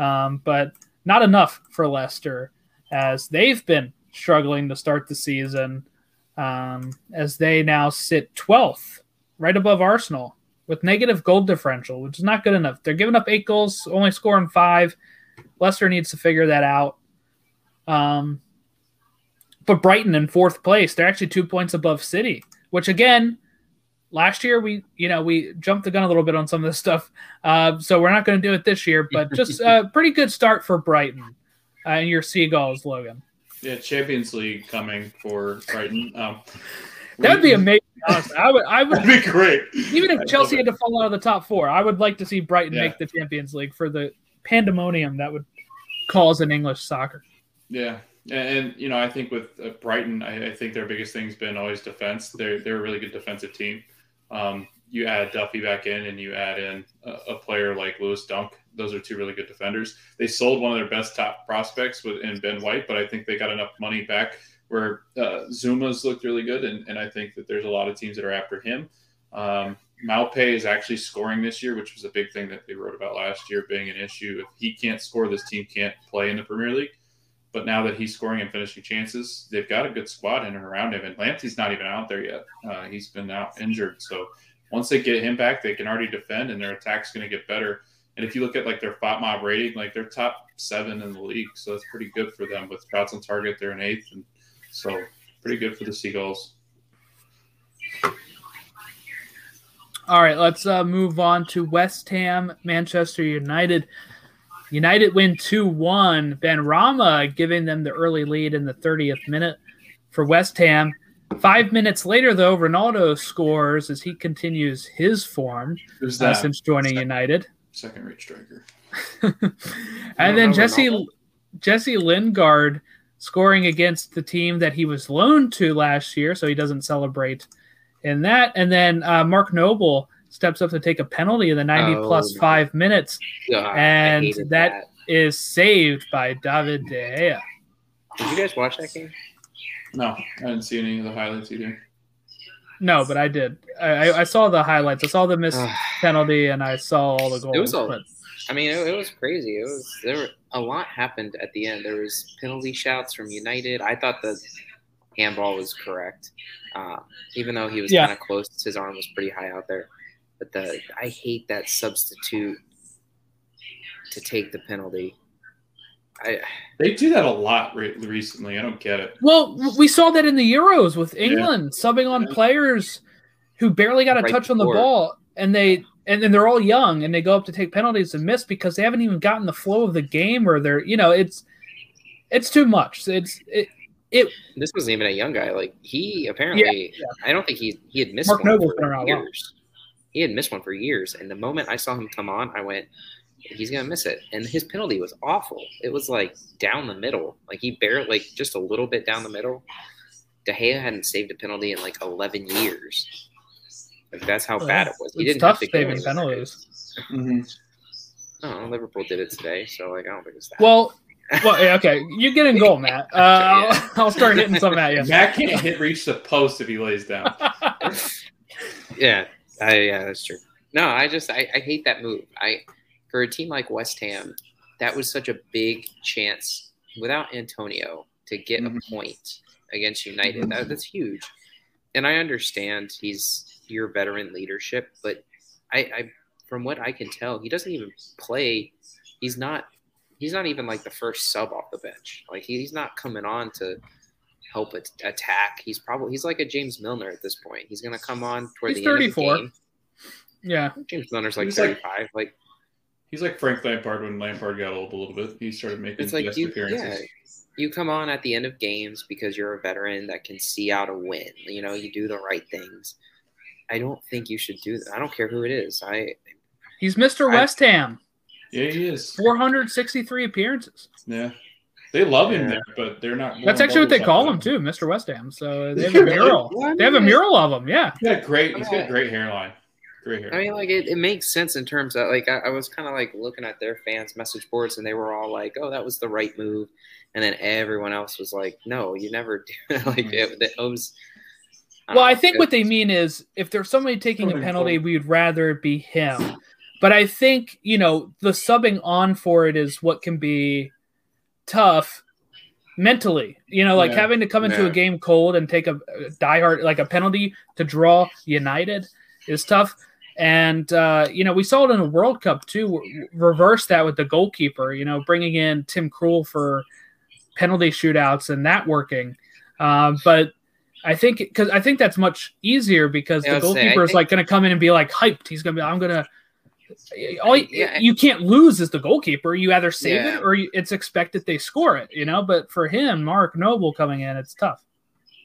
D: Um, but not enough for Leicester as they've been struggling to start the season um, as they now sit 12th, right above Arsenal, with negative goal differential, which is not good enough. They're giving up eight goals, only scoring five. Leicester needs to figure that out. Um, but Brighton in fourth place, they're actually two points above City, which again, last year we you know we jumped the gun a little bit on some of this stuff, uh, so we're not going to do it this year. But just a (laughs) pretty good start for Brighton uh, and your Seagulls, Logan.
E: yeah Champions League coming for Brighton. Um,
D: That'd be amazing. Honestly, I would I (laughs) would
E: That'd be great.
D: Even if
E: love
D: Chelsea had to fall out of the top four, I would like to see Brighton
E: Yeah.
D: make the Champions League for the pandemonium that would cause in English soccer.
E: Yeah, and, and you know, I think with uh, Brighton, I, I think their biggest thing's been always defense. They're they're a really good defensive team. Um, you add Duffy back in, and you add in a, a player like Lewis Dunk. Those are two really good defenders. They sold one of their best top prospects with in Ben White, but I think they got enough money back where uh, Zuma's looked really good, and, and I think that there's a lot of teams that are after him. Um, Maupay is actually scoring this year, which was a big thing that they wrote about last year being an issue. If he can't score, this team can't play in the Premier League. But now that he's scoring and finishing chances, they've got a good squad in and around him. And Lamptey's not even out there yet. Uh, he's been out injured. So once they get him back, they can already defend, and their attack's going to get better. And if you look at like their FotMob rating, like they're top seven in the league, so that's pretty good for them. With shots on target, they're in eighth, and so pretty good for the Seagulls.
D: All right, let's uh, move on to West Ham, Manchester United. United win 2 1. Benrahma giving them the early lead in the 30th minute for West Ham. Five minutes later, though, Ronaldo scores as he continues his form
E: Who's
D: uh, since joining United.
E: Second rate striker. (laughs)
D: and then Jesse
F: Ronaldo.
D: Jesse Lingard scoring against the team that he was loaned to last year, so he doesn't celebrate in that. And then uh, Mark Noble steps up to take a penalty in the 90
F: Oh,
D: plus
F: no.
D: five minutes
F: God,
D: And
F: hated
D: that- is saved by David De Gea.
F: Did you guys watch that game?
E: No, I didn't see any of the highlights either.
D: No, but I did. I, I- I saw the highlights. I saw the missed (sighs) penalty, and I saw all the goals.
F: It was all-
D: but
F: I mean, it, it was crazy. It was there. Were, a lot happened at the end. There was penalty shouts from United. I thought the handball was correct, um, even though he was
D: Yeah.
F: kind of close. His arm was pretty high out there. But the I hate that substitute to take the penalty. I
E: They do that a lot re- recently. I don't get it.
D: Well, we saw that in the Euros with England subbing on
E: Yeah.
D: players who barely got a
F: Right
D: touch on the
F: before.
D: ball, and they and then they're all young and they go up to take penalties and miss because they haven't even gotten the flow of the game or they're you know it's it's too much. It's it, it
F: This wasn't even a young guy. Like he apparently,
D: yeah.
F: I don't think he he had missed
D: Mark
F: one
D: Noble's
F: for
D: been around a while.
F: years. He had missed one for years, and the moment I saw him come on, I went, "He's gonna miss it." And his penalty was awful. It was like down the middle, like he barely, like just a little bit down the middle. De Gea hadn't saved a penalty in like eleven years. Like that's how
D: Well,
F: bad it was. He
D: it's
F: didn't
D: tough
F: have to go
D: saving
F: anywhere.
D: penalties.
E: Mhm.
F: No, Liverpool did it today, so like I don't think it's that.
D: Well, well, yeah, okay, you get in goal, Matt. (laughs) Uh, I'll, I'll start hitting some at you.
E: Matt can't hit reach the post if he lays down. (laughs)
F: Yeah, I, yeah, that's true. No, I just I, I hate that move. I for a team like West Ham, that was such a big chance without Antonio to get
E: Mhm.
F: a point against United. That, that's huge. And I understand he's your veteran leadership, but I, I from what I can tell, he doesn't even play. He's not. He's not even like the first sub off the bench. Like he's not coming on to help it attack. He's probably he's like a James Milner at this point. He's gonna come on toward
D: He's
F: the end
D: 34.
F: of the game.
D: yeah,
F: James Milner's like
E: He's
F: thirty five. Like
E: He's like Frank Lampard when Lampard got old a little bit. He started making
F: it's like
E: guest
F: you,
E: appearances.
F: yeah, you come on at the end of games because you're a veteran that can see out a win. You know, you do the right things. I don't think you should do that. I don't care who it is. I
D: he's Mr.
F: I-
D: West Ham.
E: Yeah, he is.
D: 463 appearances.
E: Yeah, they love him
F: Yeah.
E: there, but they're not.
D: That's actually what they call him too, Mr. West Ham. So (laughs) they have a mural. They have a mural of him. Yeah.
E: He's got great. He's got great hairline. Great hair.
F: I mean, like it, it makes sense in terms of like I, I was kind of like looking at their fans' message boards, and they were all like, "Oh, that was the right move," and then everyone else was like, "No, you never (laughs) do." like it, it was. I don't
D: Well, I think
F: it-
D: what they mean is if there's somebody taking a penalty, we'd rather it be him. But I think, you know, the subbing on for it is what can be tough mentally. You know, like
E: Yeah.
D: having to come into
F: Yeah.
D: a game cold and take a, diehard, like a penalty to draw United is tough. And, uh, you know, we saw it in the World Cup too, reverse that with the goalkeeper, you know, bringing in Tim Krul for penalty shootouts and that working. Um, but I think because I think that's much easier because
F: Yeah,
D: the
F: was saying,
D: goalkeeper is
F: think-
D: like going to come in and be like hyped. He's going to be, I'm going to. All you,
F: Yeah.
D: you can't lose as the goalkeeper. You either save
F: Yeah.
D: it or you, it's expected they score it. You know, but for him, Mark Noble coming in, it's tough.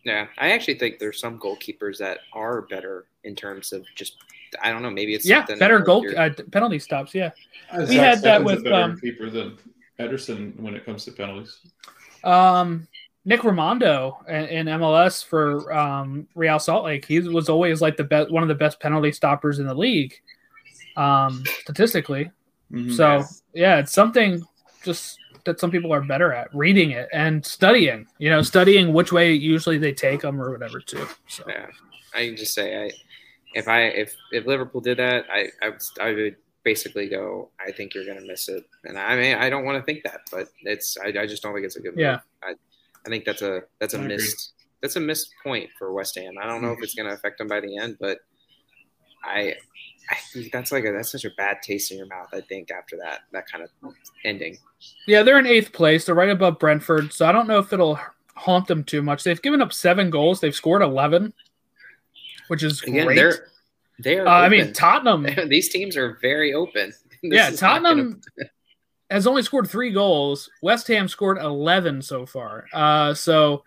F: Yeah, I actually think there's some goalkeepers that are better in terms of just I don't know, maybe it's
D: yeah,
F: something
D: better goal uh, penalty stops. Yeah,
E: Uh,
D: we
E: Zach
D: had that with,
E: better
D: um,
E: keeper than Ederson when it comes to penalties.
D: um, Nick Rimando in, in MLS for um, Real Salt Lake. He was always like the best, one of the best penalty stoppers in the league, um, statistically.
E: Mhm.
D: So yeah, it's something just that some people are better at reading it and studying. You know, studying which way usually they take them or whatever too. So
F: Yeah, I can just say I if I if if Liverpool did that, I I would, I would basically go. I think you're gonna miss it, and I mean I don't want to think that, but it's I, I just don't think it's a good move.
D: Yeah.
F: I I think that's a that's a
E: I agree.
F: missed that's a missed point for West Ham. I don't know if it's gonna affect them by the end, but I. I think that's like a that's such a bad taste in your mouth. I think after that that kind of ending.
D: yeah, they're in eighth place. They're right above Brentford. So I don't know if it'll haunt them too much. They've given up seven goals. They've scored eleven, which is
F: Again,
D: great.
F: they're they are.
D: Uh, I mean. Tottenham. (laughs)
F: these teams are very open. (laughs) This
D: yeah,
F: not gonna-
D: Tottenham (laughs) has only scored three goals. West Ham scored 11 so far. Uh, so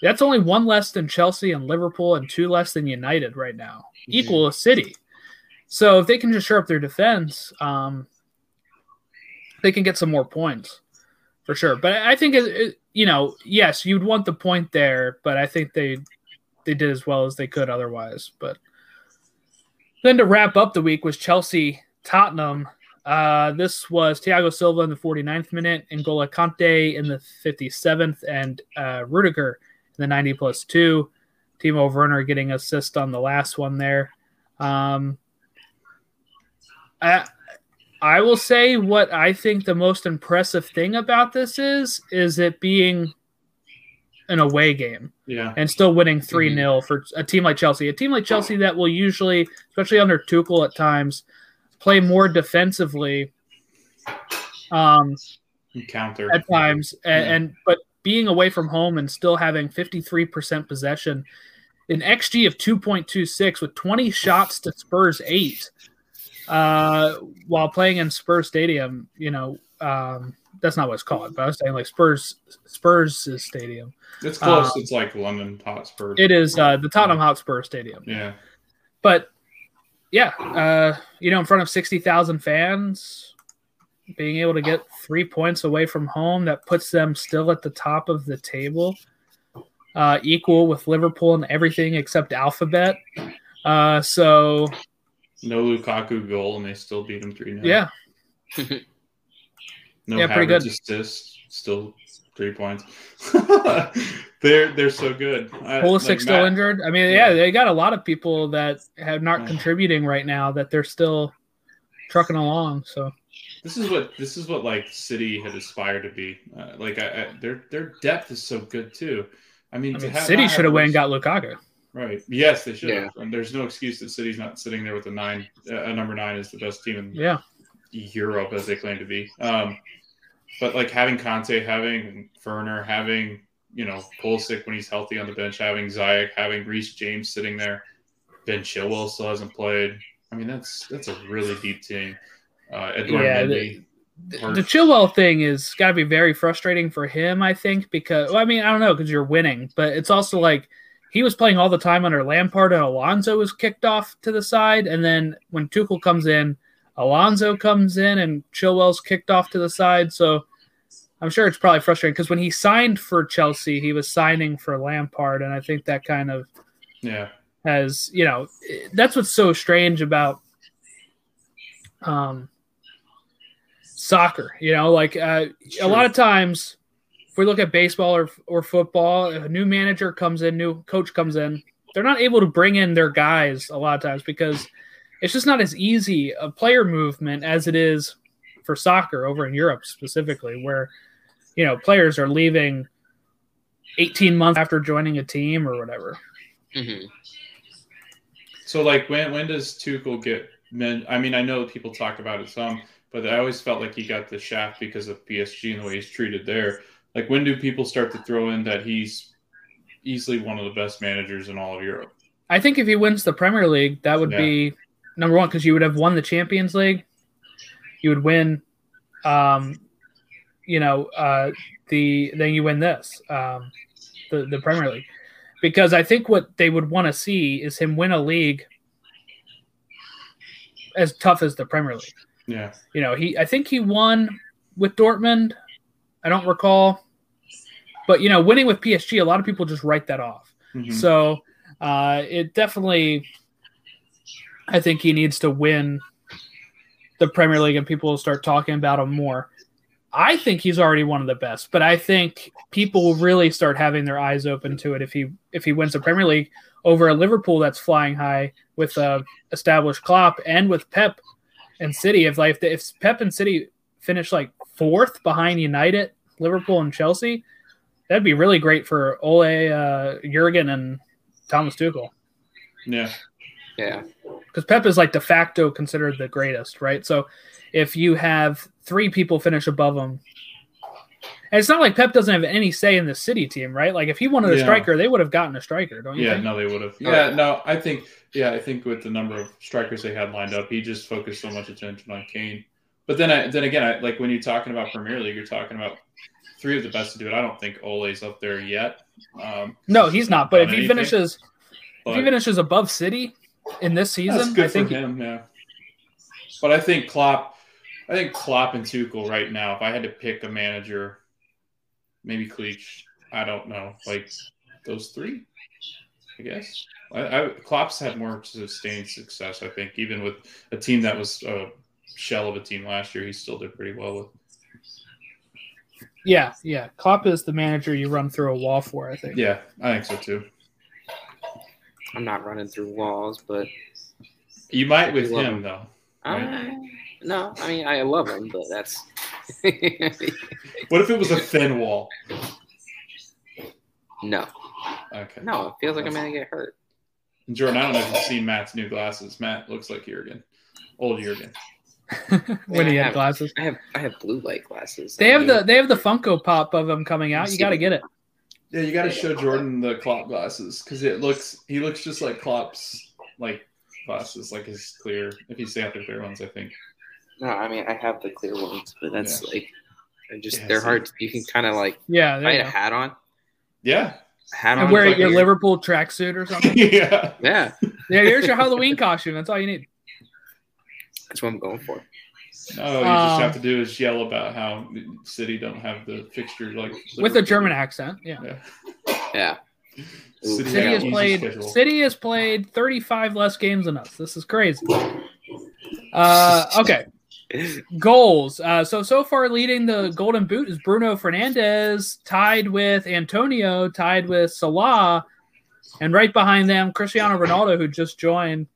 D: that's only one less than Chelsea and Liverpool and two less than United right now, equal to City. So if they can just shore up their defense, um, they can get some more points for sure. But I think, it, it, you know, yes, you'd want the point there, but I think they they did as well as they could otherwise. But then to wrap up the week was Chelsea Tottenham. Uh, this was Thiago Silva in the 49th minute, N'Golo Kante in the 57th, and uh, Rudiger in the 90 plus two. Timo Werner getting assist on the last one there. Um, I, I will say what I think the most impressive thing about this is is it being an away game
E: Yeah.
D: and still winning 3 0 for a team like Chelsea. A team like Chelsea that will usually, especially under Tuchel at times, play more defensively um,
E: Counter.
D: at times. And,
E: Yeah.
D: and but being away from home and still having 53% possession an XG of 2.26 with 20 shots to Spurs eight uh, while playing in Spurs Stadium. You know, um, that's not what it's called, but I was saying like Spurs Spurs Stadium.
E: It's close.
D: Um,
E: it's like London Hotspur.
D: It is uh, the Tottenham Hotspur Stadium.
E: Yeah.
D: But yeah, uh, you know, in front of 60,000 fans, being able to get three points away from home, that puts them still at the top of the table, uh, equal with Liverpool and everything except alphabet. Uh, so
E: No Lukaku goal, and they still beat him three 0
D: yeah, (laughs)
E: No
D: Yeah, pretty good.
E: assist, still three points. (laughs) they're they're so good.
D: Pulisic
E: like
D: still
E: Matt-
D: injured. I mean, yeah, they got a lot of people that have not
E: Yeah.
D: contributing right now that they're still trucking along. So
E: This is what this is what like City had aspired to be. Uh, like I, I, their their depth is so good too. I mean,
D: I
E: to
D: mean,
E: have,
D: City should have went and got Lukaku.
E: Right. Yes, they should
F: Yeah.
E: And there's no excuse that City's not sitting there with a nine. Uh, a number nine is the best team in
D: Yeah,
E: Europe as they claim to be. Um, but like having Kante, having Werner, having you know Pulisic when he's healthy on the bench, having Ziyech, having Reece James sitting there, Ben Chilwell still hasn't played. I mean that's that's a really deep team. Uh, Edouard
D: Yeah,
E: Mendy,
D: the,
E: Hurt.
D: the Chilwell thing is got to be very frustrating for him. I think because well, I mean I don't know because you're winning, but it's also like he was playing all the time under Lampard and Alonso was kicked off to the side, and then when Tuchel comes in, Alonso comes in and Chilwell's kicked off to the side. So I'm sure it's probably frustrating because when he signed for Chelsea, he was signing for Lampard, and I think that kind of
E: yeah,
D: has you know that's what's so strange about um soccer you know like uh, a lot of times if we look at baseball or, or football if a new manager comes in new coach comes in they're not able to bring in their guys a lot of times because it's just not as easy a player movement as it is for soccer over in Europe specifically where you know players are leaving 18 months after joining a team or whatever
F: Mhm.
E: So like when when does Tuchel get men? I mean, I know people talk about it some, but I always felt like he got the shaft because of PSG and the way he's treated there. Like when do people start to throw in that he's easily one of the best managers in all of Europe?
D: I think if he wins the Premier League, that would
E: Yeah.
D: be number one because you would have won the Champions League. You would win, um, you know, uh, the then you win this, um, the the Premier League, because I think what they would want to see is him win a league as tough as the Premier League.
E: Yeah,
D: You know, he I think he won with Dortmund. I don't recall, but you know, winning with PSG, a lot of people just write that off.
E: Mhm.
D: So uh, it definitely, I think he needs to win the Premier League, and people will start talking about him more. I think he's already one of the best, but I think people will really start having their eyes open to it if he if he wins the Premier League over a Liverpool that's flying high with a established Klopp and with Pep and City. If like if Pep and City finish like fourth behind United, Liverpool, and Chelsea, that'd be really great for Ole, uh, Jurgen, and Thomas Tuchel
E: yeah,
F: Yeah.
D: because Pep is like de facto considered the greatest, right? So if you have three people finish above him, and it's not like Pep doesn't have any say in the City team, right? Like if he wanted a
E: Yeah.
D: striker, they would have gotten a striker, don't you
E: yeah.
D: think?
E: No, they would have.
F: Oh,
E: Yeah,
F: yeah.
E: no, I think. Yeah, I think with the number of strikers they had lined up, he just focused so much attention on Kane. But then, I, then again, I, like when you're talking about Premier League, you're talking about three of the best to do it. I don't think Ole's up there yet. Um,
D: No, he's not. But if he
E: anything,
D: finishes,
E: but-
D: if he finishes above City in this season, I think
E: for him, yeah. But I think Klopp, I think Klopp and Tuchel right now. If I had to pick a manager, maybe Cleach. I don't know, like those three. I guess I, I, Klopp's had more sustained success. I think even with a team that was a shell of a team last year, he still did pretty well with.
D: Yeah, yeah. Klopp is the manager you run through a wall for. I think.
E: Yeah, I think so too.
F: I'm not running through walls, but
E: You might with him
F: him.
E: though.
F: I, no, I mean I love him, but that's (laughs)
E: What if it was a thin wall?
F: no,
E: Okay.
F: no. It feels like I'm gonna get hurt.
E: Jordan, I don't know if you've seen Matt's new glasses. Matt looks like Jurgen, old Jurgen. (laughs)
D: when he
F: Yeah, I
D: had
F: have-
D: glasses.
F: I have I have blue light glasses.
D: They have the they have the Funko Pop of him coming out. You got to get it.
E: Yeah, you got to show Jordan the Klopp glasses because it looks he looks just like Klopp's like glasses, like his clear. If he's got the clear ones, I think.
F: No, I mean I have the clear ones, but that's
E: Yeah.
F: like they're just
E: Yeah,
F: they're
E: see.
F: hard. You can kind of like
D: Yeah,
F: I had a hat on,
E: Yeah,
F: hat on.
D: wear
E: like
D: your
E: a-
D: Liverpool tracksuit or something. (laughs)
E: yeah.
F: Yeah,
D: yeah, here's your Halloween costume. That's all you need.
F: That's what I'm going for.
E: No, you just
D: Um,
E: have to do is yell about how City don't have the fixture like
D: With a German accent. Yeah.
E: Yeah.
F: Yeah,
E: City,
D: City has played
E: schedule.
D: City has played 35 less games than us. This is crazy. Uh, okay. (laughs) Goals. Uh, so so far leading the Golden Boot is Bruno Fernandes, tied with Antonio, tied with Salah, and right behind them Cristiano Ronaldo, who just joined.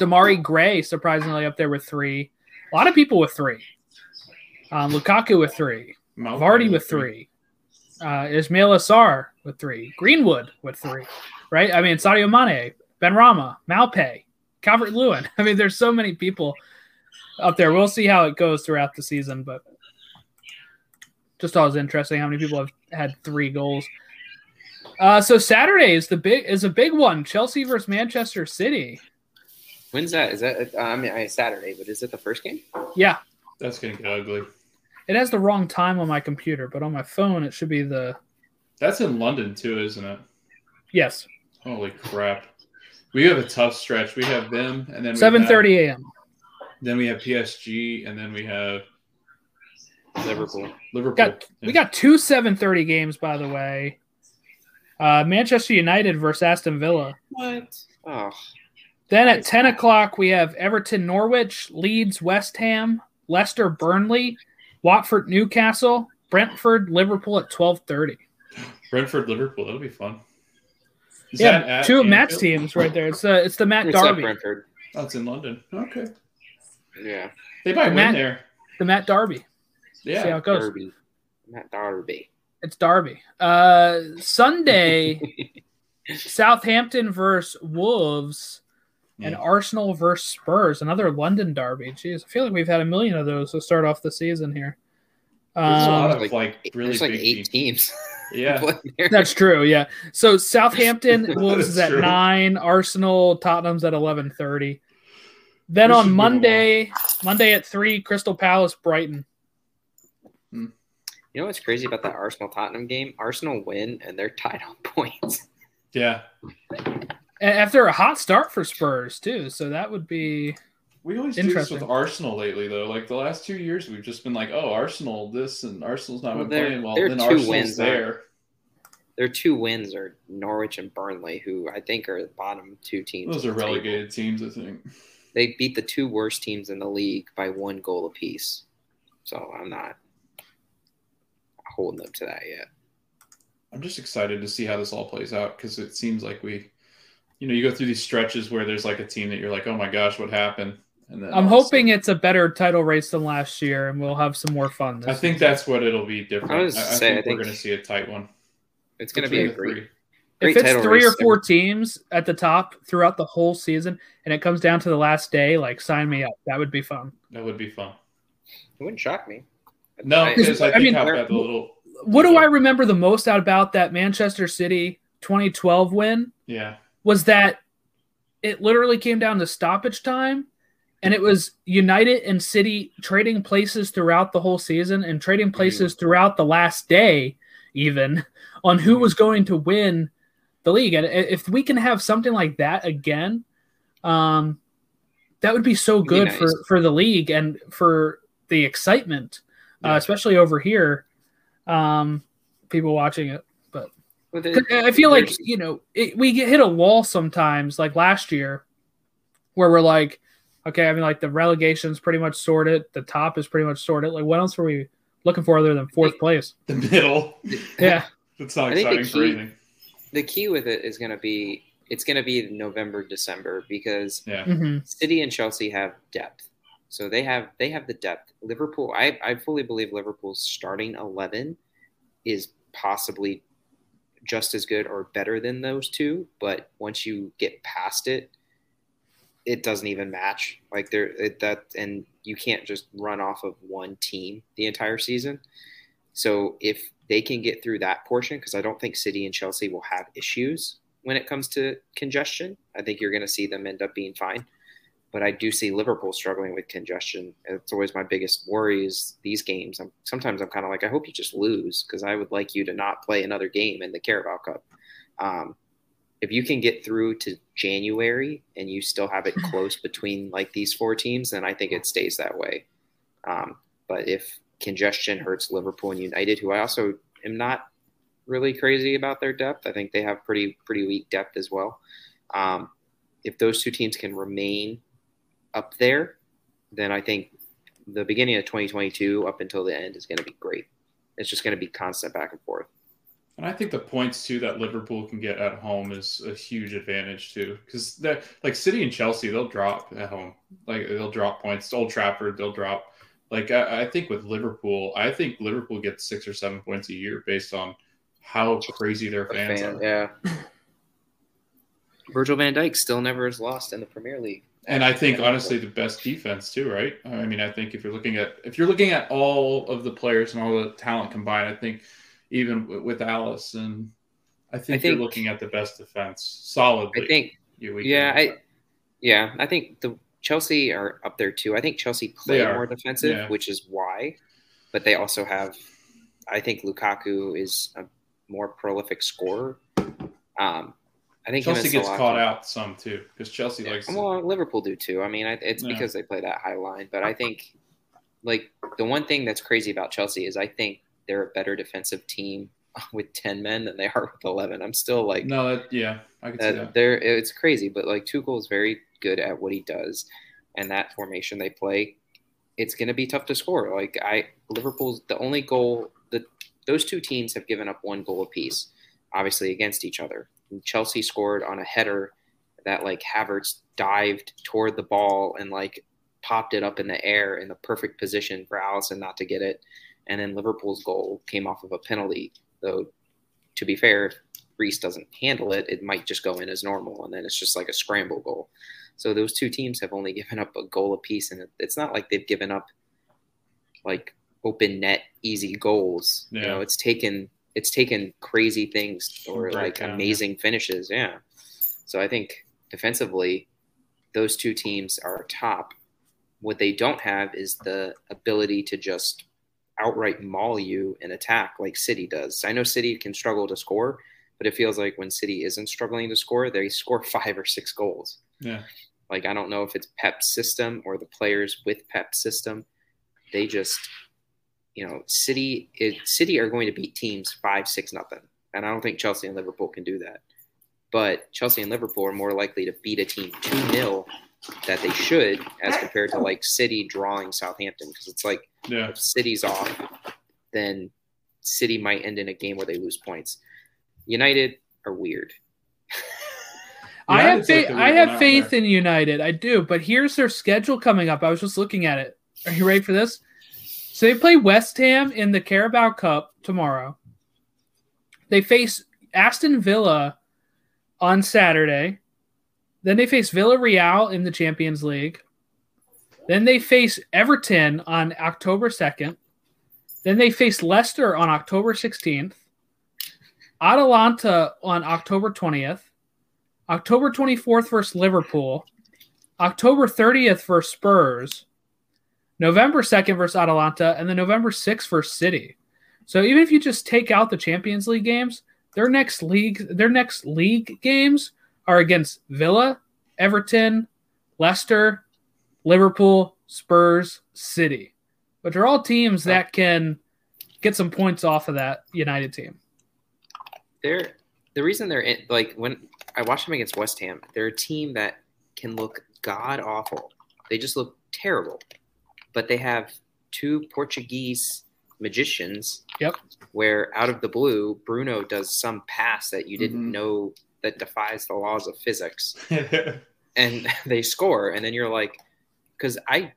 D: Demarai Gray, surprisingly up there with three. A lot of people with three. Um, Lukaku with three.
E: Mount
D: Vardy with three. Uh, Ismaila Sarr with three. Greenwood with three. Right? I mean, Sadio Mane, Ben Rama, Maupay, Calvert Lewin. (laughs) I mean, there's so many people up there. We'll see how it goes throughout the season, but just always interesting how many people have had three goals. Uh, so Saturday is the big is a big one. Chelsea versus Manchester City.
F: When's that? Is that? Uh, I mean, it's Saturday, but is it the first game?
D: Yeah,
E: That's gonna get ugly.
D: it has the wrong time on my computer, but on my phone it should be the
E: That's in London too, isn't it?
D: yes
E: Holy crap! We have a tough stretch. We have them, and then we
D: seven
E: have-
D: thirty a.m.
E: Then we have PSG, and then we have
F: Liverpool.
E: Liverpool.
D: got we got two 7:30 games by the way. Uh, Manchester United versus Aston Villa.
F: What? Oh,
D: Then at 10 o'clock we have Everton Norwich, Leeds West Ham, Leicester Burnley, Watford Newcastle, Brentford Liverpool at 12:30.
E: Brentford, Liverpool. That'll be fun. Is
D: Yeah,
E: that
D: two of Matt's teams right there. It's the it's the Matt
F: it's at
D: Darby,
F: Brentford.
E: Oh, it's in London. Okay,
F: Yeah,
E: they might
D: Matt-
E: win there.
D: the Matt Darby. See how
E: Yeah,
D: it goes.
F: Derby. Matt Darby.
D: It's Darby. Uh, Sunday, (laughs) Southampton versus Wolves. And Arsenal versus Spurs, another London derby. Jeez, I feel like we've had a million of those to start off the season here.
E: There's a lot
D: Um,
E: of
F: like-
E: like really
F: like
E: big
F: eight
E: teams.
F: teams. (laughs)
E: Yeah,
D: that's true, yeah. So Southampton (laughs) Wolves is at
E: true.
D: nine, Arsenal Tottenham's at eleven thirty. Then
E: We should
D: on Monday, Monday at three, Crystal Palace Brighton.
F: You know what's crazy about that Arsenal Tottenham game? Arsenal win and they're tied on (laughs) points.
E: yeah.
D: A- After a hot start for Spurs too, so that would be
E: We always do this with Arsenal lately, though. Like the last two years, we've just been like, "Oh, Arsenal this and Arsenal's not
F: Well,
E: been playing well."
F: their
E: Then
F: two
E: Arsenal's
F: wins are-
E: there.
F: Their two wins are Norwich and Burnley, who I think are the bottom two teams.
E: Those are
F: the table.
E: relegated teams, I think.
F: They beat the two worst teams in the league by one goal apiece. So I'm not holding them to that yet.
E: I'm just excited to see how this all plays out because it seems like we, you know, you go through these stretches where there's like a team that you're like, "Oh my gosh, what happened?" And then
D: I'm
E: all of a
D: hoping it's a better title race than last year and we'll have some more fun this
E: I think
D: season.
E: that's what it'll be different.
F: I
E: I,
F: was
E: I
F: to say,
E: think,
F: I think-
E: we're going to see a tight one.
F: It's going to be a great,
E: three.
D: if it's three or four teams at the top throughout the whole season and it comes down to the last day, like sign me up. That would be fun.
E: That would be fun.
F: It wouldn't shock me.
E: No,
F: I-
E: because I,
D: I
E: think
D: mean,
E: how the little
D: What do I remember the most out about that Manchester City 2012 win
E: yeah
D: was that it literally came down to stoppage time and it was United and City trading places throughout the whole season and trading places throughout the last day even (laughs) on who was going to win the league. And if we can have something like that again um that would be so
F: It'd be
D: good
F: nice.
D: for for the league and for the excitement uh, especially over here um people watching it.
F: Well, there-
D: 'Cause I feel like you know it, we get hit a wall sometimes, like last year, where we're like, okay, I mean, like the relegation's pretty much sorted, the top is pretty much sorted. Like, what else were we looking for other than fourth place?
E: the middle.
D: Yeah,
E: It's not
F: I think
E: exciting for
F: key-
E: anything.
F: the key with it is going to be it's going to be November, December because
E: Yeah,
D: hmm
F: City and Chelsea have depth. So they have they have the depth. Liverpool, I, I fully believe Liverpool's starting eleven is possibly just as good or better than those two. But once you get past it, it doesn't even match. Like there it, that, and you can't just run off of one team the entire season. So if they can get through that portion because I don't think City and Chelsea will have issues when it comes to congestion. I think you're going to see them end up being fine. But I do see Liverpool struggling with congestion. It's always my biggest worry is these games. I'm, sometimes I'm kind of like, I hope you just lose because I would like you to not play another game in the Carabao Cup. Um, if you can get through to January and you still have it (laughs) close between like these four teams, then I think it stays that way. Um, but if congestion hurts Liverpool and United, who I also am not really crazy about their depth. I think they have pretty pretty weak depth as well. Um, if those two teams can remain up there, then I think the beginning of 2022 up until the end is going to be great. It's just going to be constant back and forth.
E: And I think the points too that Liverpool can get at home is a huge advantage too, because that like City and Chelsea, they'll drop at home. Like they'll drop points. Old Trafford, they'll drop. Like I, I think with Liverpool, I think Liverpool gets six or seven points a year based on how crazy their fans fan, are.
F: Yeah. (laughs) Virgil van Dijk still never has lost in the Premier League.
E: And I think honestly the best defense too, right? I mean, I think if you're looking at if you're looking at all of the players and all the talent combined, I think even with, with Alisson, I think, I think, you're looking at the best defense solidly.
F: I think. Yeah, I yeah, I think the Chelsea are up there too. I think Chelsea play more defensive, yeah. which is why, but they also have. I think Lukaku is a more prolific scorer. Um, I think
E: Chelsea gets caught out some too because Chelsea yeah. likes.
F: Well, to... Liverpool do too. I mean, it's yeah. because they play that high line. But I think, like the one thing that's crazy about Chelsea is I think they're a better defensive team (laughs) with ten men than they are with eleven. I'm still like,
E: no, that, yeah, I can that, see that.
F: They're it's crazy, but like Tuchel is very good at what he does, and that formation they play, it's going to be tough to score. Like I, Liverpool's the only goal the those two teams have given up one goal apiece, obviously against each other. Chelsea scored on a header that like Havertz dived toward the ball and like popped it up in the air in the perfect position for Alisson not to get it. And then Liverpool's goal came off of a penalty. Though, to be fair, if Reece doesn't handle it, it might just go in as normal, and then it's just like a scramble goal. So those two teams have only given up a goal apiece, and it's not like they've given up like open net easy goals. Yeah. You know, it's taken it's taken crazy things or right like down, amazing yeah. finishes. Yeah. So I think defensively, those two teams are top. What they don't have is the ability to just outright maul you and attack like City does. I know City can struggle to score, but it feels like when City isn't struggling to score, they (laughs) score five or six goals.
E: Yeah.
F: Like I don't know if it's Pep's system or the players with Pep's system. They just you know, City it, City are going to beat teams five, six, nothing, and I don't think Chelsea and Liverpool can do that. But Chelsea and Liverpool are more likely to beat a team two 0 that they should, as compared to like City drawing Southampton, because it's like yeah. if City's off, then City might end in a game where they lose points. United are weird. (laughs)
D: I have faith. Like I have faith in United. I do, but here's their schedule coming up. I was just looking at it. Are you ready for this? So they play West Ham in the Carabao Cup tomorrow. They face Aston Villa on Saturday. Then they face Villarreal in the Champions League. Then they face Everton on October 2nd. Then they face Leicester on October 16th. Atalanta on October 20th. October 24th versus Liverpool. October 30th versus Spurs. November 2nd versus Atalanta, and then November 6th versus City. So even if you just take out the Champions League games, their next league their next league games are against Villa, Everton, Leicester, Liverpool, Spurs, City, which are all teams that can get some points off of that United team.
F: They're the reason they're in, like when I watch them against West Ham, they're a team that can look god awful. They just look terrible but they have two Portuguese magicians.
D: Yep.
F: Where out of the blue, Bruno does some pass that you didn't mm-hmm. know that defies the laws of physics, (laughs) and (laughs) they score, and then you're like, because I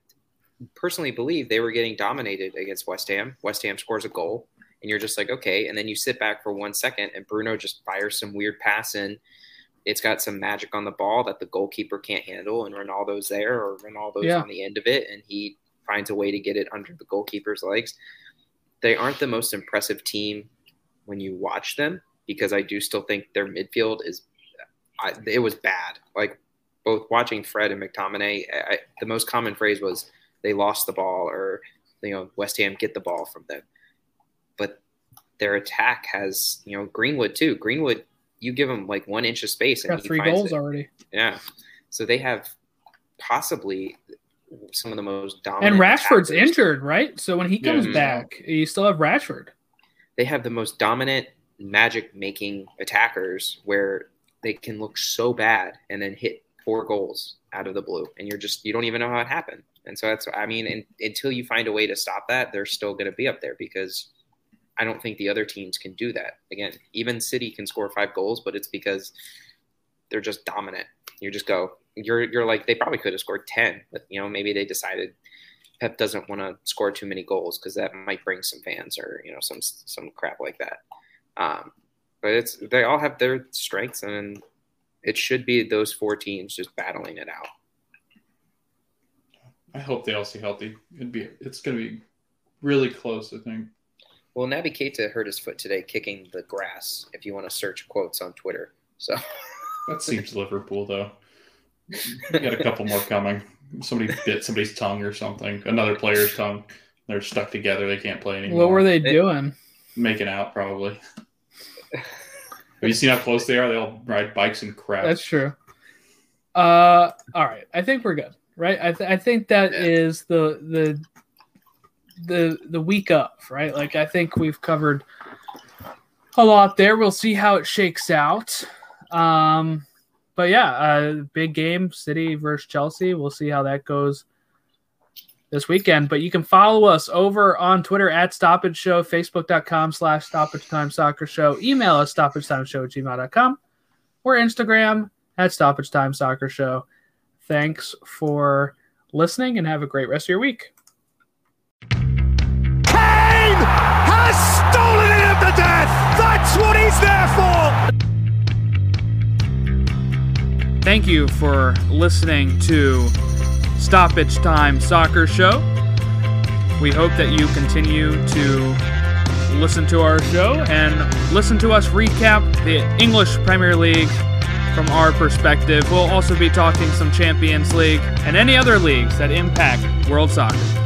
F: personally believe they were getting dominated against West Ham. West Ham scores a goal, and you're just like, okay, and then you sit back for one second, and Bruno just fires some weird pass in. It's got some magic on the ball that the goalkeeper can't handle, and Ronaldo's there, or Ronaldo's yeah. on the end of it, and he finds a way to get it under the goalkeeper's legs. They aren't the most impressive team when you watch them because I do still think their midfield is I, it was bad. Like both watching Fred and McTominay, I, the most common phrase was they lost the ball or you know West Ham get the ball from them. But their attack has you know Greenwood too. Greenwood, you give him like one inch of space and
D: Got
F: he
D: three goals
F: it.
D: already.
F: Yeah, so they have possibly some of the most dominant.
D: And Rashford's
F: attackers.
D: injured, right? So when he comes
F: Yeah.
D: back, you still have Rashford.
F: They have the most dominant magic making attackers where they can look so bad and then hit four goals out of the blue, and you're just you don't even know how it happened. And so that's I mean, and, until you find a way to stop that, they're still going to be up there because I don't think the other teams can do that. Again, even City can score five goals, but it's because they're just dominant. You just go, you're you're like they probably could have scored ten, but you know maybe they decided Pep doesn't want to score too many goals because that might bring some fans or you know some some crap like that. Um, but it's they all have their strengths and it should be those four teams just battling it out.
E: I hope they all stay healthy. It'd be it's gonna be really close. I think.
F: Well, Naby Keita hurt his foot today kicking the grass. If you want to search quotes on Twitter, so
E: That seems Liverpool though. We got a couple more coming. Somebody bit somebody's tongue or something. Another player's tongue. They're stuck together. They can't play anymore.
D: What were they
F: They-
D: doing?
E: making out? Probably. Have you seen how close they are? They all ride bikes and crap.
D: That's true. Uh, all right. I think we're good, right? I, th- I think that
F: Yeah.
D: is the the the the week of, right? Like I think we've covered a lot there. We'll see how it shakes out. Um, but yeah, uh, big game, City versus Chelsea. We'll see how that goes this weekend. But you can follow us over on Twitter at Stoppage Show, Facebook.com slash Stoppage Time Soccer Show, email us stoppage time show at gmail.com, or Instagram at Stoppage Time Soccer Show. Thanks for listening and have a great rest of your week.
B: Kane has stolen it the death. That's what he's there for.
D: Thank you for listening to Stoppage Time Soccer Show. We hope that you continue to listen to our show and listen to us recap the English Premier League from our perspective. We'll also be talking some Champions League and any other leagues that impact world soccer.